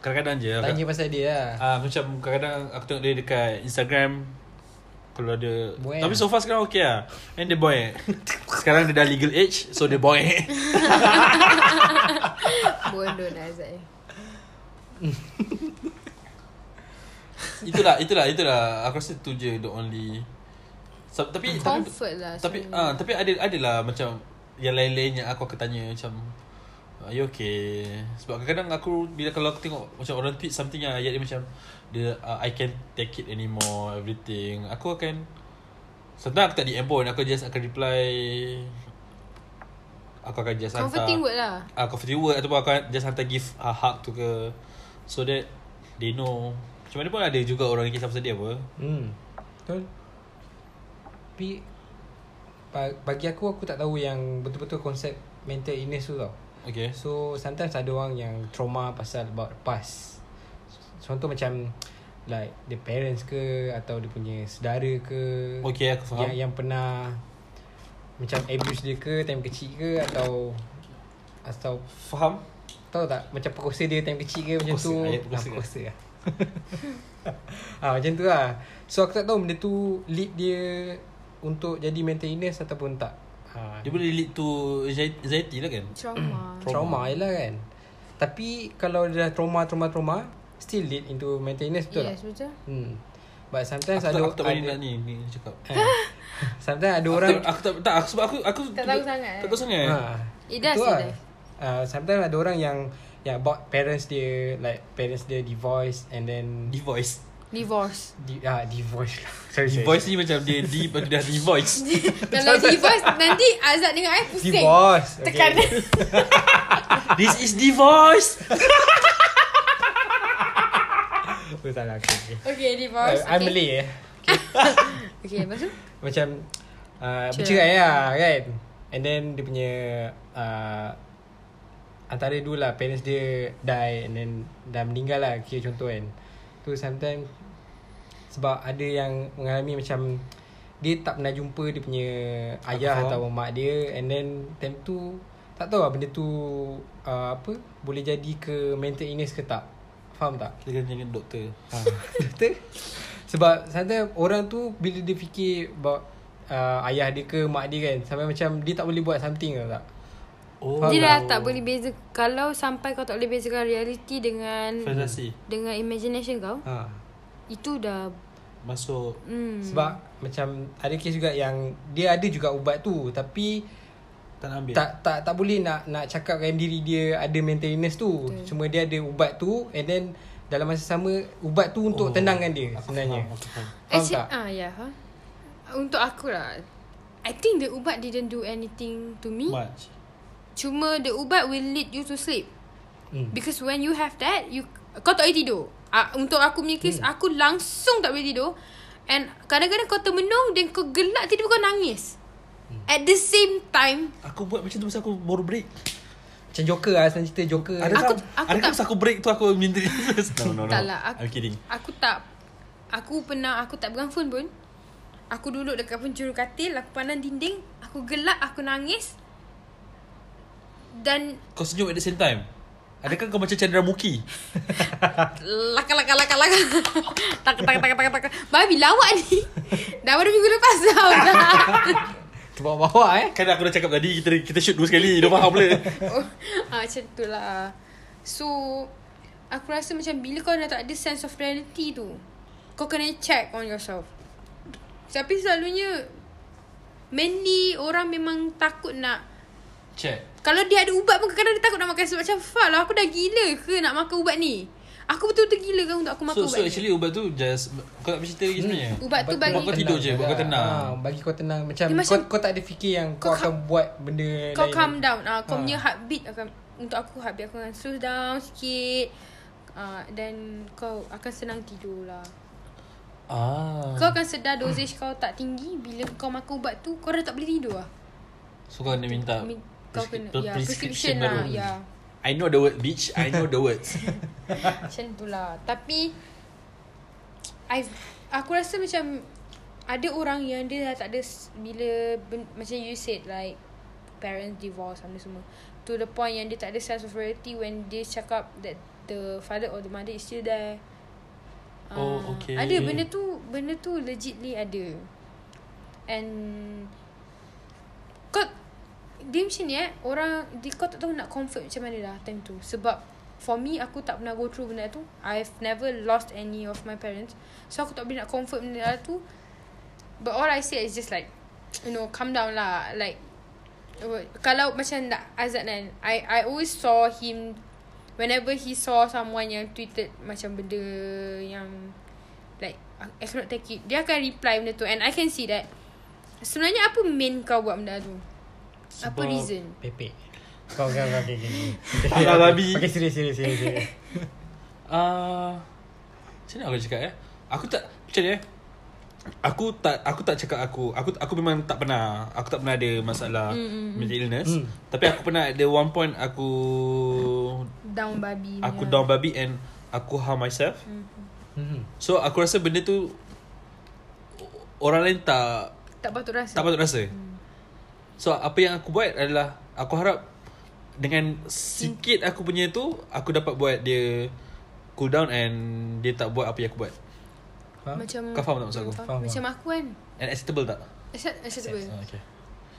Kadang-kadang je. Tanya pasal dia lah. Ah uh, macam kadang-kadang aku tengok dia dekat Instagram kalau ada Boy Tapi lah. so far sekarang okay lah. And dia boy. Sekarang dia dah legal age So dia boy. Bodoh lah Azad Itulah Itulah Itulah. Aku rasa tu je The only. So, Tapi tapi, Comfort lah tapi sebenarnya. ah tapi ada adalah macam Yang lain-lain yang aku akan tanya Macam Are you okay? Sebab kadang-kadang aku Bila kalau aku tengok Macam orang tweet something yang Ayat dia macam dia, uh, I can't take it anymore Everything. Aku akan Sometimes aku tak DM pun Aku just akan reply. Aku akan just Comforting hantar word lah. Ah, uh, comforting word. Ataupun aku akan just hantar give a hug tu ke So that They know Macam mana pun ada juga orang yang kisah pasal dia apa. Hmm. Betul. Tapi ba- Bagi aku Aku tak tahu yang Betul-betul konsep Mental illness tu tau. Okay. So sometimes ada orang yang Trauma pasal about past. Contoh macam Like The parents ke Atau dia punya Saudara ke. Okay aku faham. Yang, yang pernah Macam abuse dia ke Time kecil ke Atau Atau Faham? Tahu tak? Macam perkosa dia time kecil ke Macam Perkosa, tu. ayat perkosa Ah, ke? perkosa lah ah, Macam tu lah So aku tak tahu benda tu Lead dia Untuk jadi mental illness Ataupun tak ah, Dia boleh lead to anxiety, lah kan? Trauma. Trauma je lah kan Tapi Kalau dah trauma-trauma-trauma Still lead into mental illness Betul yes, tak? betul. Hmm. But sometimes Aku tak, ada aku tak berani ada, nak ni, ni cakap eh, Sometimes ada Aku orang tak, aku tak, tak, aku, sebab aku, aku Tak tahu sangat, Tak tahu sangat ha, It does, it lah. does. Uh, sometimes ada orang yang Yang about parents dia Like parents dia divorce And then Divoice Divorce. di, ah, Divorce lah Sorry, sorry. Divoice ni macam dia di Lepas tu dah divoice Kalau divorce nanti Azad dengan I pusing. Divorce okay. Tekan. This is divorce Oh salah okay, okay. okay, divorce. Uh, I'm okay. Malay eh Okay, lepas tu? Macam uh, Cerai. Bercerai lah kan And then dia punya uh, Antara dua lah Parents dia die And then Dah meninggal lah Kira contoh kan. Tu sometimes Sebab ada yang Mengalami macam Dia tak pernah jumpa Dia punya Ayah atau mak dia And then Time tu Tak tahu lah benda tu uh, Apa Boleh jadi ke Mental illness ke tak. Faham tak? Dia kena dengan doktor. Ha, betul. Sebab sometimes orang tu bila dia fikir about uh, ayah dia ke mak dia kan sampai macam dia tak boleh buat something tau tak. Oh Dia dah tak boleh beza Kalau sampai kau tak boleh bezakan reality dengan Fantasi Dengan imagination kau Ha. Itu dah Masuk hmm. Sebab macam ada kes juga yang dia ada juga ubat tu tapi Tak nak ambil tak tak tak boleh nak nak cakapkan diri dia ada mental illness tu. Betul. Cuma dia ada ubat tu and then dalam masa sama ubat tu untuk Oh, tenangkan dia aku sebenarnya. faham, aku faham. Faham Actually, tak? ah ya. Ha? Untuk aku lah. I think the ubat didn't do anything to me. Much Cuma the ubat will lead you to sleep. Hmm. Because when you have that, you kau tak boleh tidur. Ah, untuk aku punya case, Hmm. aku langsung tak boleh tidur. And kadang-kadang kau termenung dan kau gelak tiba-tiba kau nangis. Hmm. At the same time, Aku buat macam tu Pasal aku baru break Macam Joker lah Senang cerita Joker Ada Aku- tak aku Ada tak- kan pasal aku break tu Aku minta No no no Tak lah, aku- I'm kidding aku tak aku pernah aku tak pegang phone pun. Aku duduk dekat penjuru katil, aku pandang dinding, aku gelak, aku nangis. Dan Kau senyum at the same time Adakah kau macam Chandra Muki laka laka laka laka. tak tak tak tak tak. Babi lawak ni. Dah baru minggu lepas tau. Terbawa-bawa eh Kan aku dah cakap tadi Kita kita shoot dua sekali Dah faham pula oh, ah, macam tu lah. So aku rasa macam bila kau dah tak ada sense of reality tu, kau kena check on yourself. Tapi selalunya mainly orang memang takut nak Check Kalau dia ada ubat pun kadang-kadang dia takut nak makan Sebab macam fuck lah Aku dah gila ke nak makan ubat ni? Aku betul-betul gila kan untuk aku makan So, ubat so ni. actually ubat tu just Kau tak bercerita lagi sebenarnya? Ubat tu bagi kau tidur je Buat kau tenang. ha, Bagi kau tenang. Macam, Dia kau, macam- kau tak ada fikir yang Kau, kau akan buat benda Kau lain. calm down. Ah, Kau Ha. punya heartbeat akan Untuk aku heartbeat aku akan slow down sikit. Ah, Dan kau akan senang tidur lah. Ah. Kau akan sedar dosage kau tak tinggi Bila kau makan ubat tu Kau dah tak boleh tidur lah. So kau kena minta Mi- Kau kena Ya prescription baru. lah Ya. I know the word bitch. I know the words. Macam tu lah. Tapi I Aku rasa macam Ada orang yang dia dah tak ada Bila ben, Macam you said like Parents divorce Sama semua. To the point yang dia tak ada sense of reality When dia cakap That the father or the mother is still there. Oh, Ah, okay. Ada benda tu Benda tu legitly ada. And Kau Dia macam ni eh. Orang di, Kau tak tahu nak comfort macam mana dah Time tu. Sebab For me Aku tak pernah go through benda tu. I've never lost any of my parents. So aku tak boleh nak comfort benda tu. But all I say is just like You know Calm down lah. Like Kalau macam nak Azad kan I I always saw him Whenever he saw someone yang tweeted Macam benda yang Like I cannot take it. Dia akan reply benda tu. And I can see that Sebenarnya apa main kau buat benda tu Apa Sebab- reason? Pepek. Kau kau kau okay, okay, okay. Alah, babi. Okay serius serius serius, serius. Ah, Macam mana aku cakap eh? Aku tak Macam ni eh? Aku tak aku tak cakap aku aku aku memang tak pernah aku tak pernah ada masalah mm, mental illness. Mm. tapi aku pernah ada one point aku Down babi aku down babi and aku harm myself. Hmm. so aku rasa benda tu orang lain tak Tak patut rasa? tak patut rasa So apa yang aku buat adalah Aku harap Dengan sikit aku punya tu Aku dapat buat dia Cool down and Dia tak buat apa yang aku buat. Ha? Macam Kau faham tak maksud aku? Faham. Faham, Macam aku kan. And acceptable tak? Accept, acceptable. Oh, okay.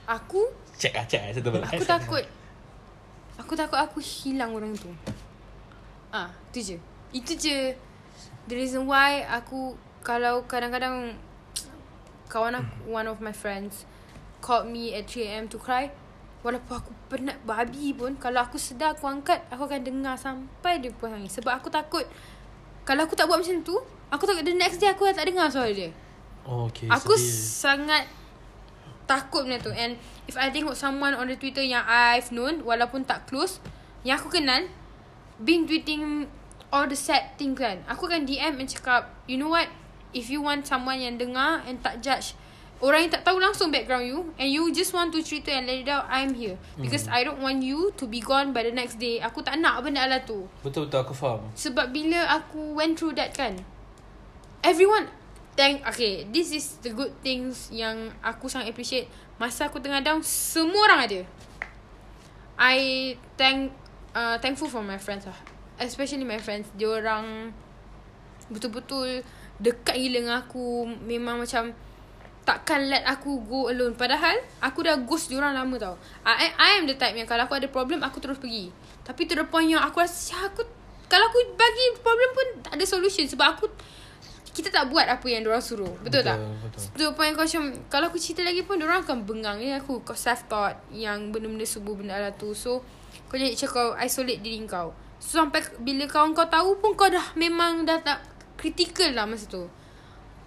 Aku Check lah check acceptable. Aku takut. Aku takut aku hilang orang tu. Ah, tu je. Itu je The reason why aku Kalau kadang-kadang Kawan aku One of my friends Called me at 3am to cry. Walaupun aku penat babi pun Kalau aku sedar aku angkat Aku akan dengar sampai dia puas nangis. Sebab aku takut Kalau aku tak buat macam tu Aku takut the next day aku dah tak dengar suara dia. Oh, okay Aku sedih. sangat takut benda tu. And if I tengok someone on the Twitter yang I've known Walaupun tak close Yang aku kenal Been tweeting all the sad things kan. Aku akan DM and cakap You know what? If you want someone yang dengar and tak judge Orang yang tak tahu langsung background you And you just want to treat it and let it out I'm here. Because I don't want you to be gone by the next day. Aku tak nak benda ala tu. Betul-betul aku faham. Sebab bila aku went through that kan Everyone Thank Okay This is the good things Yang aku sangat appreciate. Masa aku tengah down Semua orang ada. I Thank uh, Thankful for my friends lah. Especially my friends. Diorang Betul-betul Dekat gila dengan aku. Memang macam Takkan let aku go alone. Padahal Aku dah ghost diorang lama tau. I, I am the type yang Kalau aku ada problem Aku terus pergi. Tapi to the point yang Aku rasa "Syah, aku Kalau aku bagi problem pun Tak ada solution Sebab aku Kita tak buat apa yang diorang suruh. Betul, Betul, tak? betul. To the point kau macam Kalau aku cerita lagi pun Diorang akan bengang ni Aku kau self thought Yang benda-benda subuh benda lah tu. So Kau jadi macam kau Isolate diri kau. So sampai Bila kawan kau tahu pun Kau dah memang Dah tak Critical lah masa tu.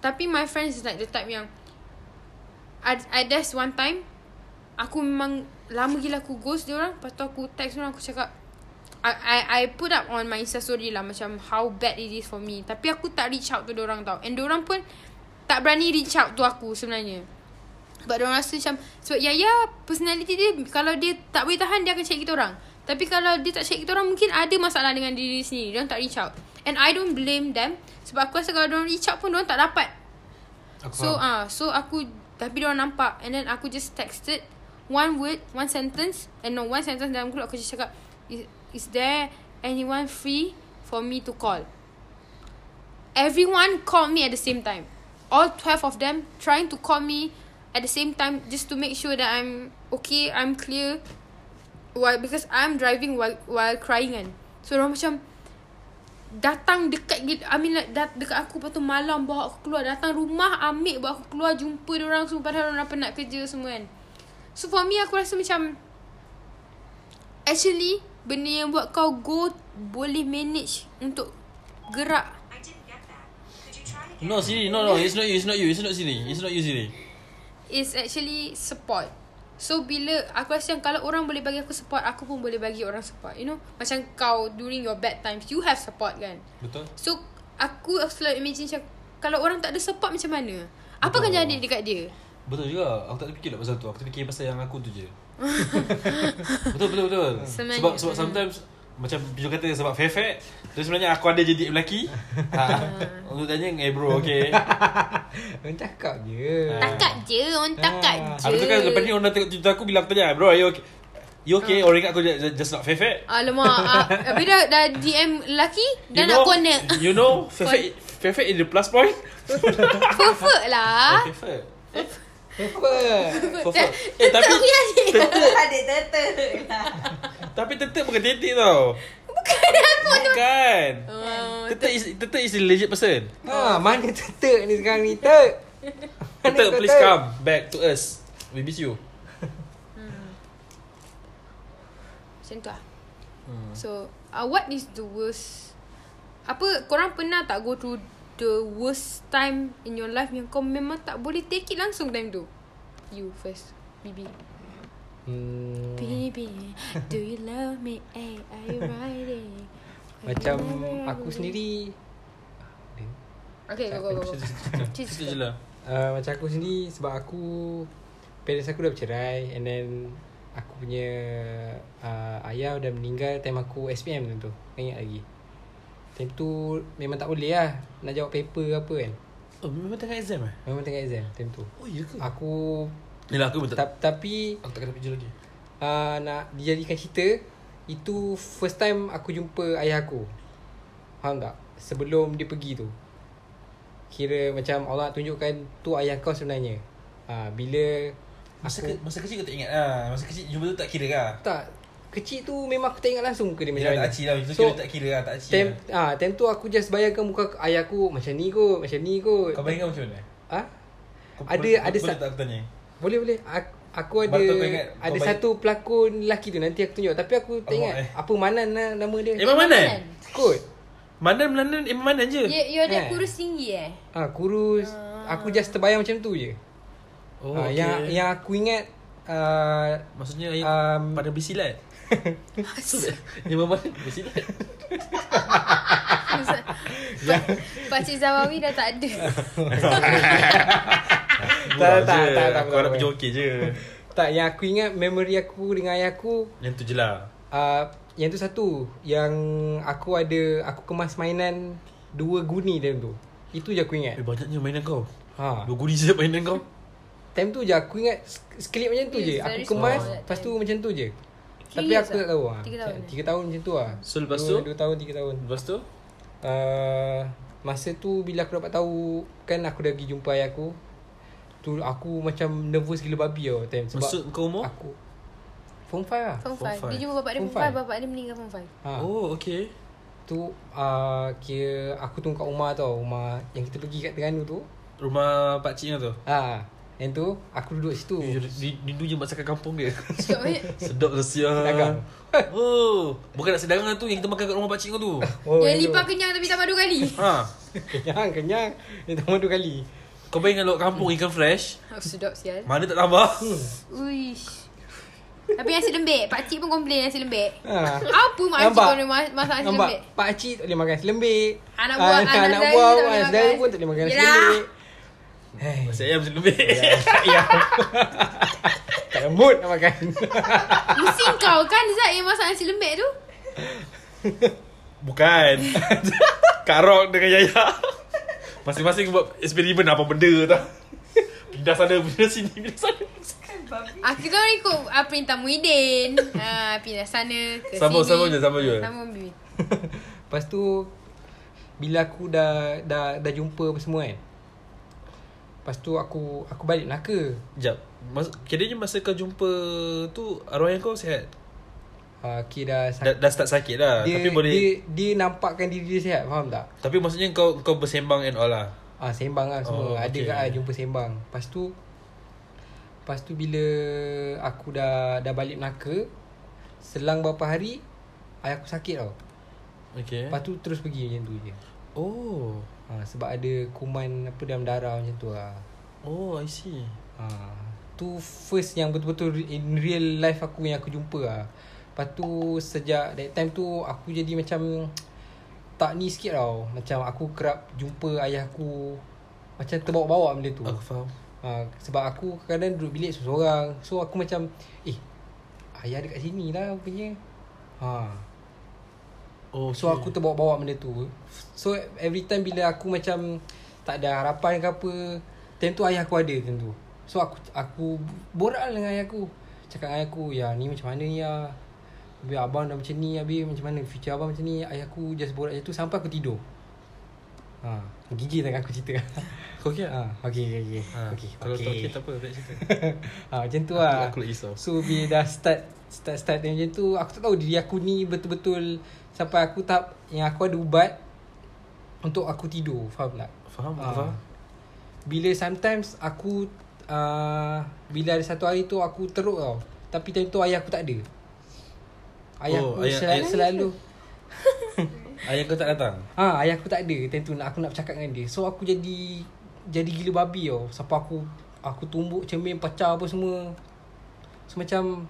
Tapi my friends is like the type yang I, I there's one time Aku memang Lama gila aku ghost dia orang Lepas tu aku text orang Aku cakap I, I I put up on my Insta story lah Macam how bad it is for me. Tapi aku tak reach out to orang tau. And orang pun Tak berani reach out to aku sebenarnya. Sebab orang rasa macam Sebab Yaya Personality dia Kalau dia tak boleh tahan Dia akan check kita orang. Tapi kalau dia tak check kita orang Mungkin ada masalah dengan diri dia sendiri. Dia tak reach out. And I don't blame them. Sebab aku rasa kalau dia reach out pun Dia tak dapat. Aku So ah, uh, so aku tapi dia orang nampak and then aku just texted one word, one sentence and no one sentence dalam group aku just cakap is, is there anyone free for me to call? Everyone called me at the same time. All 12 of them trying to call me at the same time just to make sure that I'm okay, I'm clear. Why? Because I'm driving while while crying kan. So orang macam datang dekat I mean like dat, dekat aku Lepas tu malam bawa aku keluar. Datang rumah ambil bawa aku keluar Jumpa orang semua. Padahal orang penat kerja semua kan. So for me aku rasa macam Actually Benda yang buat kau go Boleh manage Untuk Gerak. I didn't get that. Could you try again? No Siri No no. It's not you It's not you. It's not Siri It's not you Siri Is actually support So bila Aku rasa yang Kalau orang boleh bagi aku support Aku pun boleh bagi orang support You know? Macam kau During your bad times You have support kan? Betul. So Aku selalu imagine macam Kalau orang tak ada support macam mana? Apa akan jadi dekat dia? Betul juga. Aku tak terfikir lah pasal tu. Aku terfikir pasal yang aku tu je. Betul betul betul. Sebenarnya, Sebab sebab sometimes Macam Pijo kata sebab fair-fair Terus sebenarnya aku ada jadi lelaki. Ha, Untuk tanya Eh bro okay. Orang cakap je. Ah. Takak je Orang takak Ah. je. Habis tu kan lepas ni orang tengok cerita aku Bila aku tanya Bro are you okay? You okay? Orang ingat aku just, just not fair-fair Alamak ah, Habis dah, dah DM lelaki Dah You nak know- connect. You know Fair-fair is the plus point. Perfect lah. Fair-fair Apa Fair-fair Eh tapi Aku yakin Adik tete lah. Tapi tetap bukan tetik tau. Bukan aku Bukan. Oh, Tetap is Tetap is a legit person. Ha, mana tetek ni sekarang ni? Tek? Mana Tetap please come Back to us. We miss you. Macam tu lah. Hmm. So uh, What is the worst? Apa Korang pernah tak go through The worst time In your life Yang kau memang tak boleh Take it langsung time tu? You first Bibi. Hmm, Baby Do you love me? Hey Are you riding macam aku sendiri. Okay go go go. Itu je lah. Uh, Macam aku sendiri Sebab aku Parents aku dah bercerai And then Aku punya uh, Ayah dah meninggal Time aku SPM tu Kau ingat lagi Time tu Memang tak boleh lah Nak jawab paper ke apa kan. Oh memang tengah exam eh? Memang tengah exam Time tu. Oh iya ke? Aku Yelah aku betul Ta- Tapi Aku tak kena kerja lagi. uh, Nak dijadikan cerita Itu first time aku jumpa ayah aku. Faham tak? Sebelum dia pergi tu. Kira macam Allah tunjukkan Tu ayah kau sebenarnya. Uh, Bila Masa, aku ke, masa kecil kau tak ingat? Lah Masa kecil jumpa tu tak kira lah Tak Kecil tu memang aku tak ingat langsung muka dia macam Yelah mana. tak acik lah. Itu So, kira tak kira lah Tak Time, lah. ah, time tu aku just bayangkan muka ayah aku Macam ni kot Macam ni kot. Kau bayangkan macam mana? Ah, Kau, Ada- boleh, ada boleh sa- tak aku tanya? Boleh boleh. Aku, aku ada ingat, Ada satu pelakon lelaki tu Nanti aku tunjuk. Tapi aku tak Alamak, ingat eh. Apa Manan lah nama dia. Emang mana? Kot. Mana Melanda Emang mana je? You, you ada Eh. kurus tinggi eh? ah, Kurus. Aku just terbayang macam tu je. Oh ah, okay. Yang yang aku ingat uh, Maksudnya um, pada bersilat Emang mana bersilat Pakcik Zawawi dah tak ada. Tak, tak, tak, Aku tak, harap tak. kerja okey je. Tak yang aku ingat Memory aku dengan ayah aku Yang tu je lah. uh, Yang tu satu. Yang aku ada Aku kemas mainan Dua guni dalam tu. Itu je aku ingat. Eh banyaknya mainan kau. Ha. Dua guni je mainan kau. Time tu je aku ingat sek- Sekelip macam tu Yes, je. Aku kemas Lepas tu macam tu je Tapi years aku tak ah? tahu ah. Tiga tahun? Tiga tahun macam tu lah So, lepas dua, tu? Dua tahun tiga tahun Lepas tu uh, Masa tu bila aku dapat tahu Kan aku dah pergi jumpa ayah aku Tu aku macam nervous gila babi tau time Sebab Maksud kau umur? Aku Form 5 lah Form Form 5. five. Dia jumpa bapak dia Form form 5. five. Bapak dia meninggal form 5. ha. Oh okay Tu uh, Kira Aku tunggu kat rumah tau Rumah Yang kita pergi kat Terengganu tu Rumah pakcik tu ha. Yang tu Aku duduk situ Eh, ri- Rindu je masakan kampung dia. Sedap ke siang Dagang. Oh Bukan nak sedagang tu Yang kita makan kat rumah pakcik kau tu oh, Yang lipat kenyang tapi tambah dua kali. Ha Kenyang Kenyang Dia tambah dua kali Kau bayangkan lok kampung ikan fresh Oh, sedap sial. Mana tak tambah Uish. Tapi nasi lembek. Pakcik pun komplain nasi lembek. ha. Apa makcik Nampak? kau boleh masak nasi Nampak lembek? Pak cik tak boleh makan selembik Anak Ah, buah, anak Anak saudara buah Saudara makan. pun tak boleh makan Yelah. selembik Hei Nasi ayam macam lembik Ya Tak ada mood nak makan Pusing kau kan Zat yang masak nasi lembek tu? Bukan Karok dengan Yaya Masing-masing buat eksperimen apa benda tau Pindah sana, pindah sini, pindah sana Aku kan ikut uh, perintah Muhyiddin. ha, pindah sana ke Sambung, sini. sambung je, sambung je. Sambung. Lepas tu Bila aku dah Dah, dah jumpa apa semua kan Lepas tu aku Aku balik Melaka Sekejap Mas, Kiranya masa kau jumpa tu Arwah yang kau sihat uh, Kira dah, dah, dah start sakit lah dia, Tapi boleh dia, dia nampakkan diri dia sihat Faham tak? Tapi maksudnya kau kau bersembang and all lah Ah sembang lah semua. Oh, Ada okay. okay. kat jumpa sembang. Lepas tu lepas tu bila aku dah dah balik Melaka, selang beberapa hari ayah aku sakit tau. Okay Lepas tu terus pergi macam tu je. Oh Ha, sebab ada kuman apa dalam darah macam tu lah. Oh I see Ha, tu first yang betul-betul in real life aku yang aku jumpa lah. Lepas tu sejak that time tu aku jadi macam tak ni sikit tau. Macam aku kerap jumpa ayah aku macam terbawa-bawa benda tu. Aku faham Ha, sebab aku kadang duduk bilik seorang So aku macam Eh Ayah dekat sini lah punya ha. Oh So aku terbawa-bawa benda tu. So every time bila aku macam Tak ada harapan ke apa Time tu ayah aku ada time tu. So aku aku borak dengan ayah aku. Cakap dengan ayah aku Ya ni macam mana ya? Habis abang dah macam ni Habis macam mana? Future abang macam ni. Ayah aku just borak macam tu Sampai aku tidur. Ha. Gigil tangan aku cerita. Kau okay ha. Okay okay okay, ha. okay, Kalau okay. tak okay tak apa Tak cerita. Ha, Macam tu lah. Aku lagi risau. So bila dah start Start start dia macam tu Aku tak tahu diri aku ni betul-betul Sampai aku tak Yang aku ada ubat Untuk aku tidur Faham tak? Faham aku Ah. faham. Bila sometimes aku uh, Bila ada satu hari tu Aku teruk tau Tapi time tu ayah aku tak ada. Ayah Oh, aku ayah- selalu, ayah- selalu Ayah kau tak datang? Ha, ayah aku tak ada Time tu nak, aku nak bercakap dengan dia. So aku jadi Jadi gila babi tau. Sampai aku Aku tumbuk cermin Pecah apa semua So macam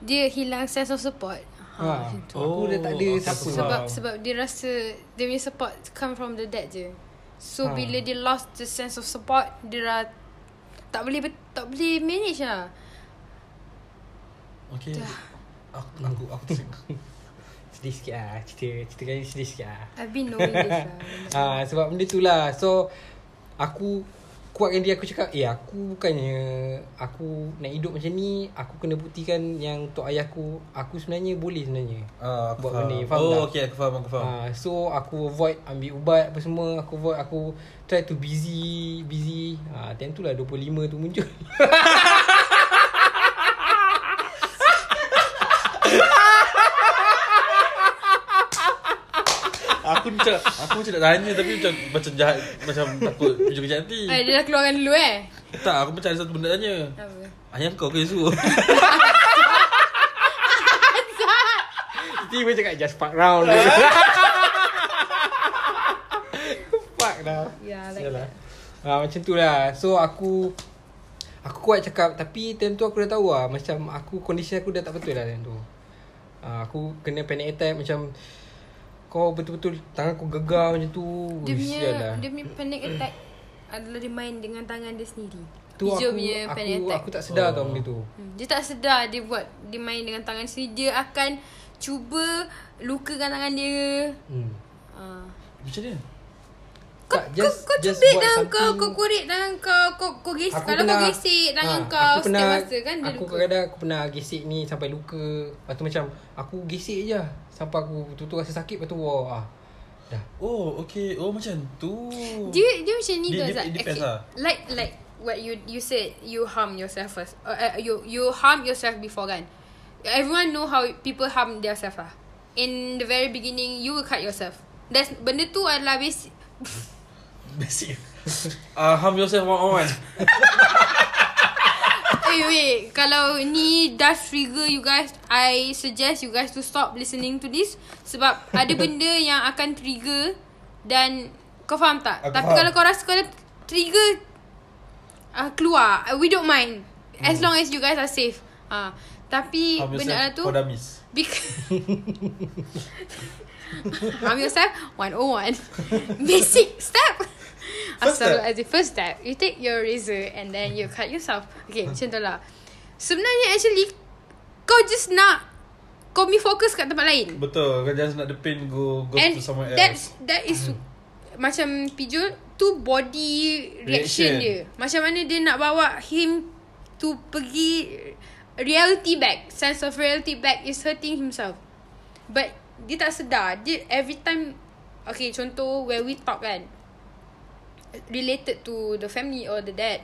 Dia hilang sense of support. ha, macam tu. Aku dah tak ada Oh, siapa Sebab sebab dia rasa dia punya support come from the dad je. So Ha. bila dia lost the sense of support, dia dah tak boleh bet- tak boleh manage lah. Okay Aku aku aku Sedih sikit lah Cerita, cerita kali ni sedih sikit lah I've been knowing this lah. ha, Sebab benda tu lah So Aku kuatkan diri aku cakap eh aku bukannya aku nak hidup macam ni aku kena buktikan yang untuk ayah aku aku sebenarnya boleh sebenarnya aku Buat faham. benda ni, faham Oh, tak? okay, aku faham, aku faham. uh, so aku avoid ambil ubat apa semua aku avoid aku try to busy busy ah uh, time tu lah 25 tu muncul Aku macam aku macam nak tanya tapi macam macam jahat macam takut hujung kejap nanti. Eh, dia dah keluarkan dulu eh. Tak, aku macam ada satu benda tanya. Apa? Ayah kau ke Yesus? tiba cakap just fuck round fuck dah Yeah, like Yalah. that. Ah macam tu lah. So aku aku kuat cakap tapi time tu aku dah tahu lah macam aku kondisi aku dah tak betul lah time tu. Ah aku kena panic attack macam kau betul-betul tangan aku gegar macam tu. Dia punya, lah. dia punya panic attack adalah dia main dengan tangan dia sendiri. tu Hijau aku punya aku, panic attack. aku tak sedar Oh. tau benda tu. Hmm, Dia tak sedar dia buat dia main dengan tangan sendiri dia akan cuba lukakan tangan dia. Hmm. Uh. Macam ni. Kau, Tak, kau, just- kau just cubit tangan kau, kau korek tangan kau, kau, kau gesek. Aku Kalau pernah- kau gesek tangan Ah, kau aku setiap pernah, masa kan dia Aku luka. kadang-kadang aku pernah gesek ni sampai luka. Lepas tu macam aku gesek je sampai aku tu-tu rasa sakit lepas tu wah ah. Dah. Oh, okay. Oh, macam tu. Dia dia macam ni Dia- tu dia- depends Okay. lah. Like like what you you said you harm yourself first. Uh, uh, you you harm yourself before kan. Everyone know how people harm themselves lah. In the very beginning you will cut yourself. That's benda tu adalah basic Basic. Ah, harm yourself one on one. Wait wait Kalau ni dah trigger you guys I suggest you guys to stop listening to this Sebab ada benda yang akan trigger Dan Kau faham tak? Aku Tapi faham. kalau kau rasa kau dah trigger uh, Keluar Uh, We don't mind As long as you guys are safe uh, Tapi Harm benda yourself tu for dummies. Because Harm yourself 101 Basic step. Astagfirullahaladzim First step. You take your razor And then you cut yourself. Okay macam tu lah. Sebenarnya actually Kau just nak Kau ni fokus kat tempat lain. Betul. Kau just nak the pain go go And to somewhere that's, else. That is Macam Pijul Tu body reaction, Reaction. dia. Macam mana dia nak bawa him To pergi Reality back. Sense of reality back Is hurting himself. But Dia tak sedar. Dia every time Okay contoh When we talk kan Related to the family Or the dad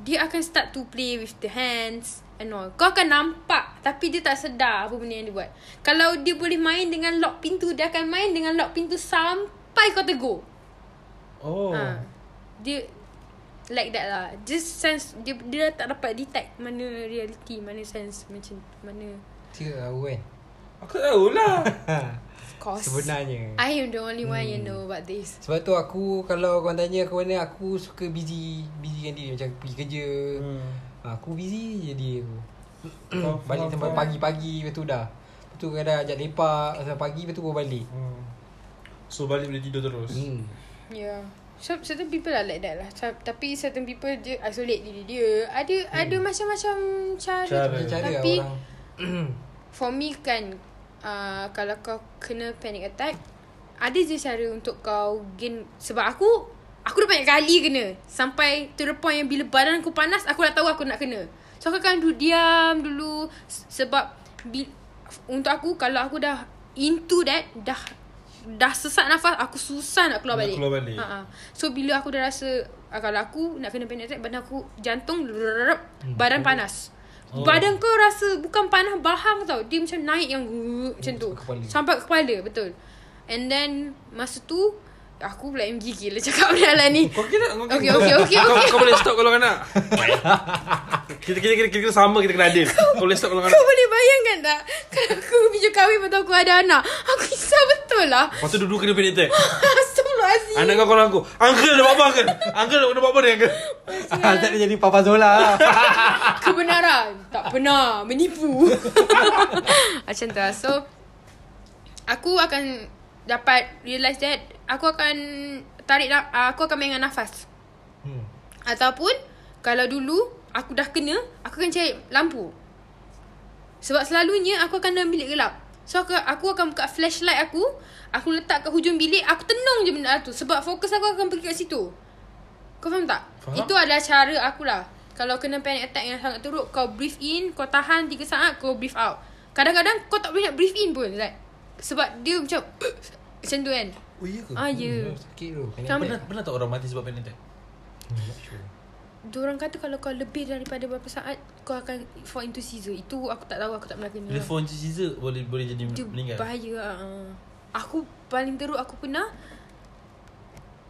Dia akan start to play with the hands And all Kau akan nampak Tapi dia tak sedar Apa benda yang dia buat Kalau dia boleh main dengan lock pintu Dia akan main dengan lock pintu Sampai kau tegur Oh. ha. Dia Like that lah Just sense Dia dia tak dapat detect Mana reality Mana sense Macam Mana Tidak tahu kan. Aku tahu lah. Course Sebenarnya. I am the only one yang know about this Sebab tu aku kalau kau tanya aku mana aku suka busy busy dengan diri macam pergi kerja. Hmm. Ha, aku busy je diri aku. Balik sampai pagi-pagi lepas tu dah. Lepas tu kadang ajak lepak sampai pagi lepas tu baru balik. Hmm. So balik boleh tidur terus. Hmm. Yeah. So, certain people are like that lah. Sa- Tapi certain people dia isolate diri dia. Ada hmm. ada macam-macam cara. Cara. Cara Tapi orang for me kan uh, kalau kau kena panic attack ada je cara untuk kau gain sebab aku aku dah banyak kali kena sampai to the point yang bila badan aku panas aku dah tahu aku nak kena. So aku akan duduk diam dulu sebab bi- untuk aku kalau aku dah into that dah dah sesak nafas aku susah nak keluar Nak balik. keluar balik. Ha-ha. So bila aku dah rasa ah, kalau aku nak kena panic attack badan aku jantung badan panas. Oh. Badan kau rasa bukan panas bahang tau. Dia macam naik yang uh, macam tu. sampai kepala. Sampai ke kepala betul. And then masa tu aku pula yang gigil lah cakap benda lah ni. Kau kira kau Okay, okay, okay, kau, okay. kau boleh stop kalau kau nak. kita kita kita, kita, sama kita kena adil. Kau boleh stop kalau kau Kau nak. boleh bayangkan tak Kalau aku bijak kahwin tu aku ada anak Aku risau betul lah Lepas tu duduk kena panic attack. Astagfirullahaladzim Anak kau kalau aku. Uncle dah buat apa uncle? Uncle dah buat apa ni uncle? tak jadi Papa Zola. Kebenaran Tak pernah Menipu Macam tu lah So Aku akan Dapat Realise that Aku akan Tarik na- Aku akan main dengan nafas hmm. Ataupun Kalau dulu Aku dah kena Aku akan cari lampu Sebab selalunya Aku akan dalam bilik gelap So aku, aku akan buka flashlight aku Aku letak kat hujung bilik Aku tenung je benda tu Sebab fokus aku akan pergi kat situ Kau faham tak? Faham. Itu adalah cara aku lah. Kalau kena panic attack yang sangat teruk, kau breathe in, kau tahan 3 saat, kau breathe out. Kadang-kadang kau tak boleh nak breathe in pun. Like, sebab dia macam... macam tu kan. Oh iya ke? Ah, ya. Hmm, Sakit tu. Pernah, pernah tak orang mati sebab panic attack? Hmm, sure. Diorang kata kalau kau lebih daripada berapa saat, kau akan fall into seizure. Itu aku tak tahu, aku tak pernah kena. Bila phone Caesar boleh boleh jadi Dia meninggal. bahaya uh. Aku paling teruk aku pernah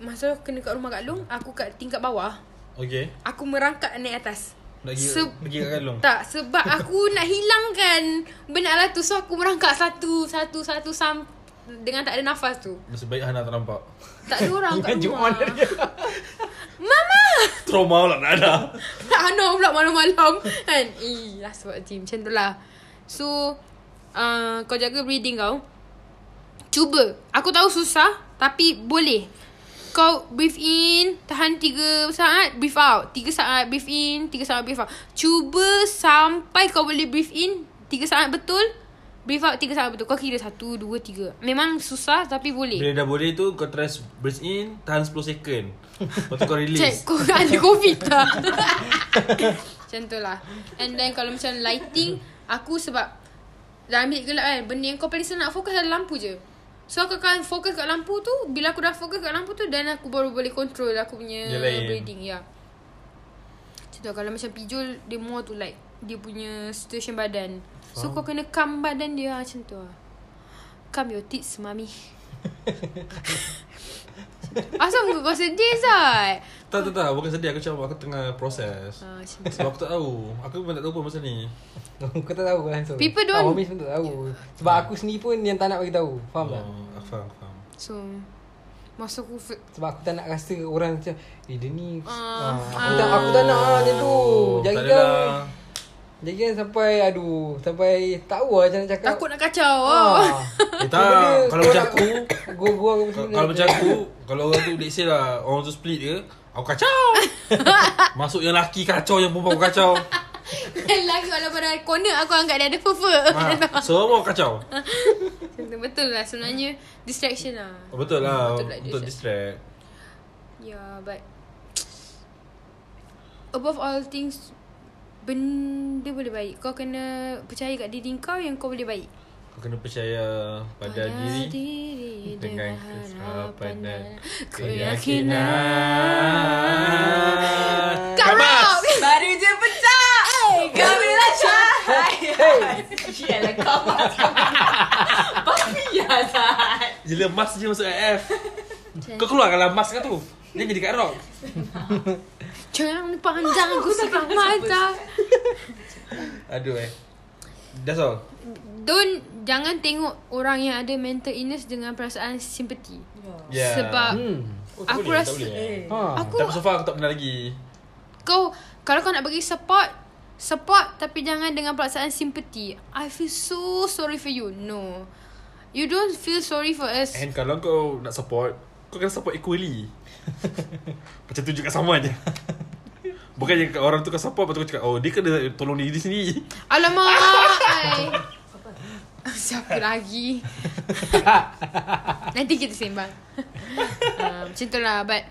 Masa aku kena kat rumah Kak Long Aku kat tingkat bawah. Okay. Aku merangkak naik atas. Nak pergi Se- pergi kat kalung. Tak sebab aku nak hilangkan Benda lah tu. So aku merangkak satu Satu Satu sam Dengan tak ada nafas tu. Nasib baik Hana tak nampak. Tak ada orang kat rumah. dia. Mama! Trauma lah nak ada. Tak Hana pula malam-malam Kan? Eh lah sebab team Macam tu lah. So uh, Kau jaga breathing kau Cuba. Aku tahu susah Tapi boleh. Kau breathe in Tahan 3 saat Breathe out. 3 saat breathe in 3 saat breathe out. Cuba sampai kau boleh breathe in 3 saat betul Breathe out 3 saat betul. Kau kira 1, 2, 3 Memang susah tapi boleh. Bila dah boleh tu kau try breathe in tahan 10 second. Lepas tu kau release. kau ada covid tak? Macam tu lah. And then kalau macam lighting Aku sebab Dalam bilik gelap kan Benda yang kau paling senang nak fokus adalah lampu je So aku akan fokus kat lampu tu. Bila aku dah fokus kat lampu tu Dan aku baru boleh control aku punya Yang lain. breathing Ya. Tu kalau macam pijul Dia more to like Dia punya situation badan. So Faham. kau kena calm badan dia Macam tu lah. Calm your tits mami Asal muka kau sedih Zat Tak tak tak bukan sedih aku macam aku tengah proses. Ah, macam tu. Sebab aku tak tahu. Aku pun tak tahu pun pasal ni. Kau tak tahu langsung People don't- ah, Homies pun tak tahu Sebab aku sendiri pun Yang tak nak bagi tahu Faham tak Oh, aku faham, aku faham. So Masa aku Sebab aku tak nak rasa orang macam Eh dia ni Ah, ah, aku, tak, aku tak nak lah macam tu Jadi tak kan adalah. Jadi kan sampai Aduh Sampai Tak tahu lah macam nak cakap. Takut nak kacau. Oh. ah. Eh tak, kalau macam aku Gua-gua aku Kalau kalau macam aku Kalau orang tu let's say lah Orang tu split ke Aku kacau. Masuk yang laki kacau Yang perempuan kacau. Lagi walaupun ada corner Aku anggap dia ada fufu ha, Semua kacau. Betul lah sebenarnya Distraction lah. Oh, Betul lah Betul lah, Untuk distract. distract. Yeah but Above all things Benda boleh baik. Kau kena Percaya kat diri kau Yang kau boleh baik. Kau kena percaya Pada diri diri Dengan kesiapan dan Keyakinan. Rob Baru je pecah! Gemilah cahaya Yalah kau Papi ya Zat Gila mas je masuk AF Kau keluar kalau mas kat tu? Dia jadi kat rock Jangan panjang Aku sebab mata Aduh eh. That's all. Don't Jangan tengok Orang yang ada mental illness Dengan perasaan simpati. Yeah. Sebab Hmm. Oh, Aku boleh, rasa- tak boleh. ha. Aku Tapi so far aku tak pernah lagi. Kau Kalau kau nak bagi support Support Tapi jangan dengan perasaan simpati. I feel so sorry for you. No. You don't feel sorry for us. And kalau kau nak support Kau kena support equally Macam tunjuk kat sama je. Bukan yang orang tu kau support Lepas tu kau cakap Oh dia kena tolong diri dia sendiri. Alamak. Siapa lagi? Nanti kita sembang. Uh, Macam tu lah But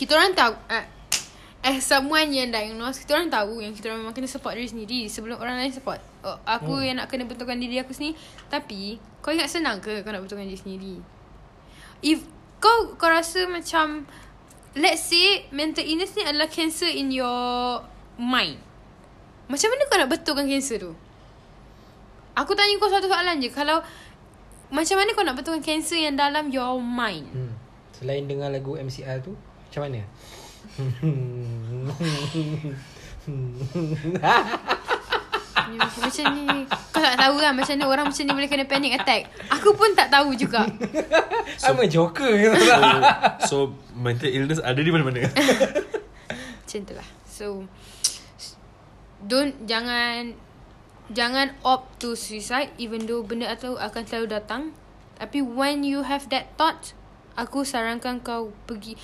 Kita orang tahu uh, As someone yang diagnose Kita orang tahu Yang kita orang memang kena support diri sendiri Sebelum orang lain support. Oh, Aku hmm. yang nak kena betulkan diri aku sendiri Tapi Kau ingat senang ke Kau nak betulkan diri sendiri? If Kau kau rasa macam Let's say Mental illness ni adalah cancer in your Mind. Macam mana kau nak betulkan cancer tu? Aku tanya kau satu soalan je. Kalau Macam mana kau nak betulkan cancer yang dalam your mind? Hmm. Selain dengar lagu MCR tu Macam mana macam, macam ni Kau tak tahu kan Macam mana orang macam ni Boleh kena panic attack. Aku pun tak tahu juga. I'm a joker. So, so mental illness ada di mana-mana. Macam tu lah. So Don't Jangan Jangan opt to suicide Even though benda tu akan selalu datang. Tapi when you have that thought Aku sarankan kau pergi.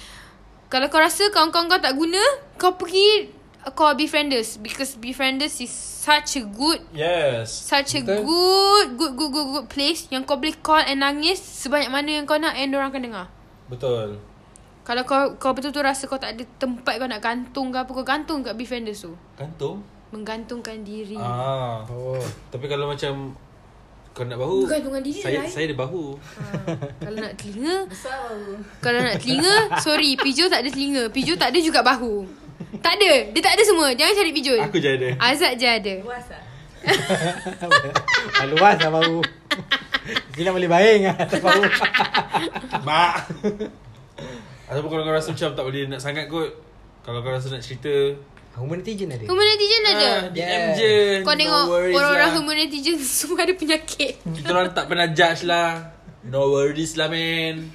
Kalau kau rasa kawan-kawan kau tak guna Kau pergi Call Befrienders Because Befrienders is such a good Yes. Such a Betul. good Good good good good place Yang kau boleh call and nangis Sebanyak mana yang kau nak And orang akan dengar. Betul. Kalau kau kau betul-betul rasa kau tak ada tempat kau nak gantung ke apa Kau gantung kat befrienders tu. Gantung? Menggantungkan diri. Ah. Oh. Tapi kalau macam Kau nak bahu Bergantungan diri Saya lah, saya ada bahu. Ha. Kalau nak telinga Besar. baru. Kalau nak telinga Sorry Pijo tak ada telinga. Pijo tak ada juga bahu Tak ada Dia tak ada semua Jangan cari Pijo Aku je ada Azad je ada Luas tak? Ah, Luas lah baru. Sini boleh baring lah atas baru. Mak Ataupun kalau kau rasa macam Tak boleh nak sangat kot Kalau kau rasa nak cerita Human netizen ada. Human netizen ada ah, DM Yeah. je Kau No tengok Orang-orang lah. human netizen Semua ada penyakit Kita orang tak pernah judge lah No worries lah man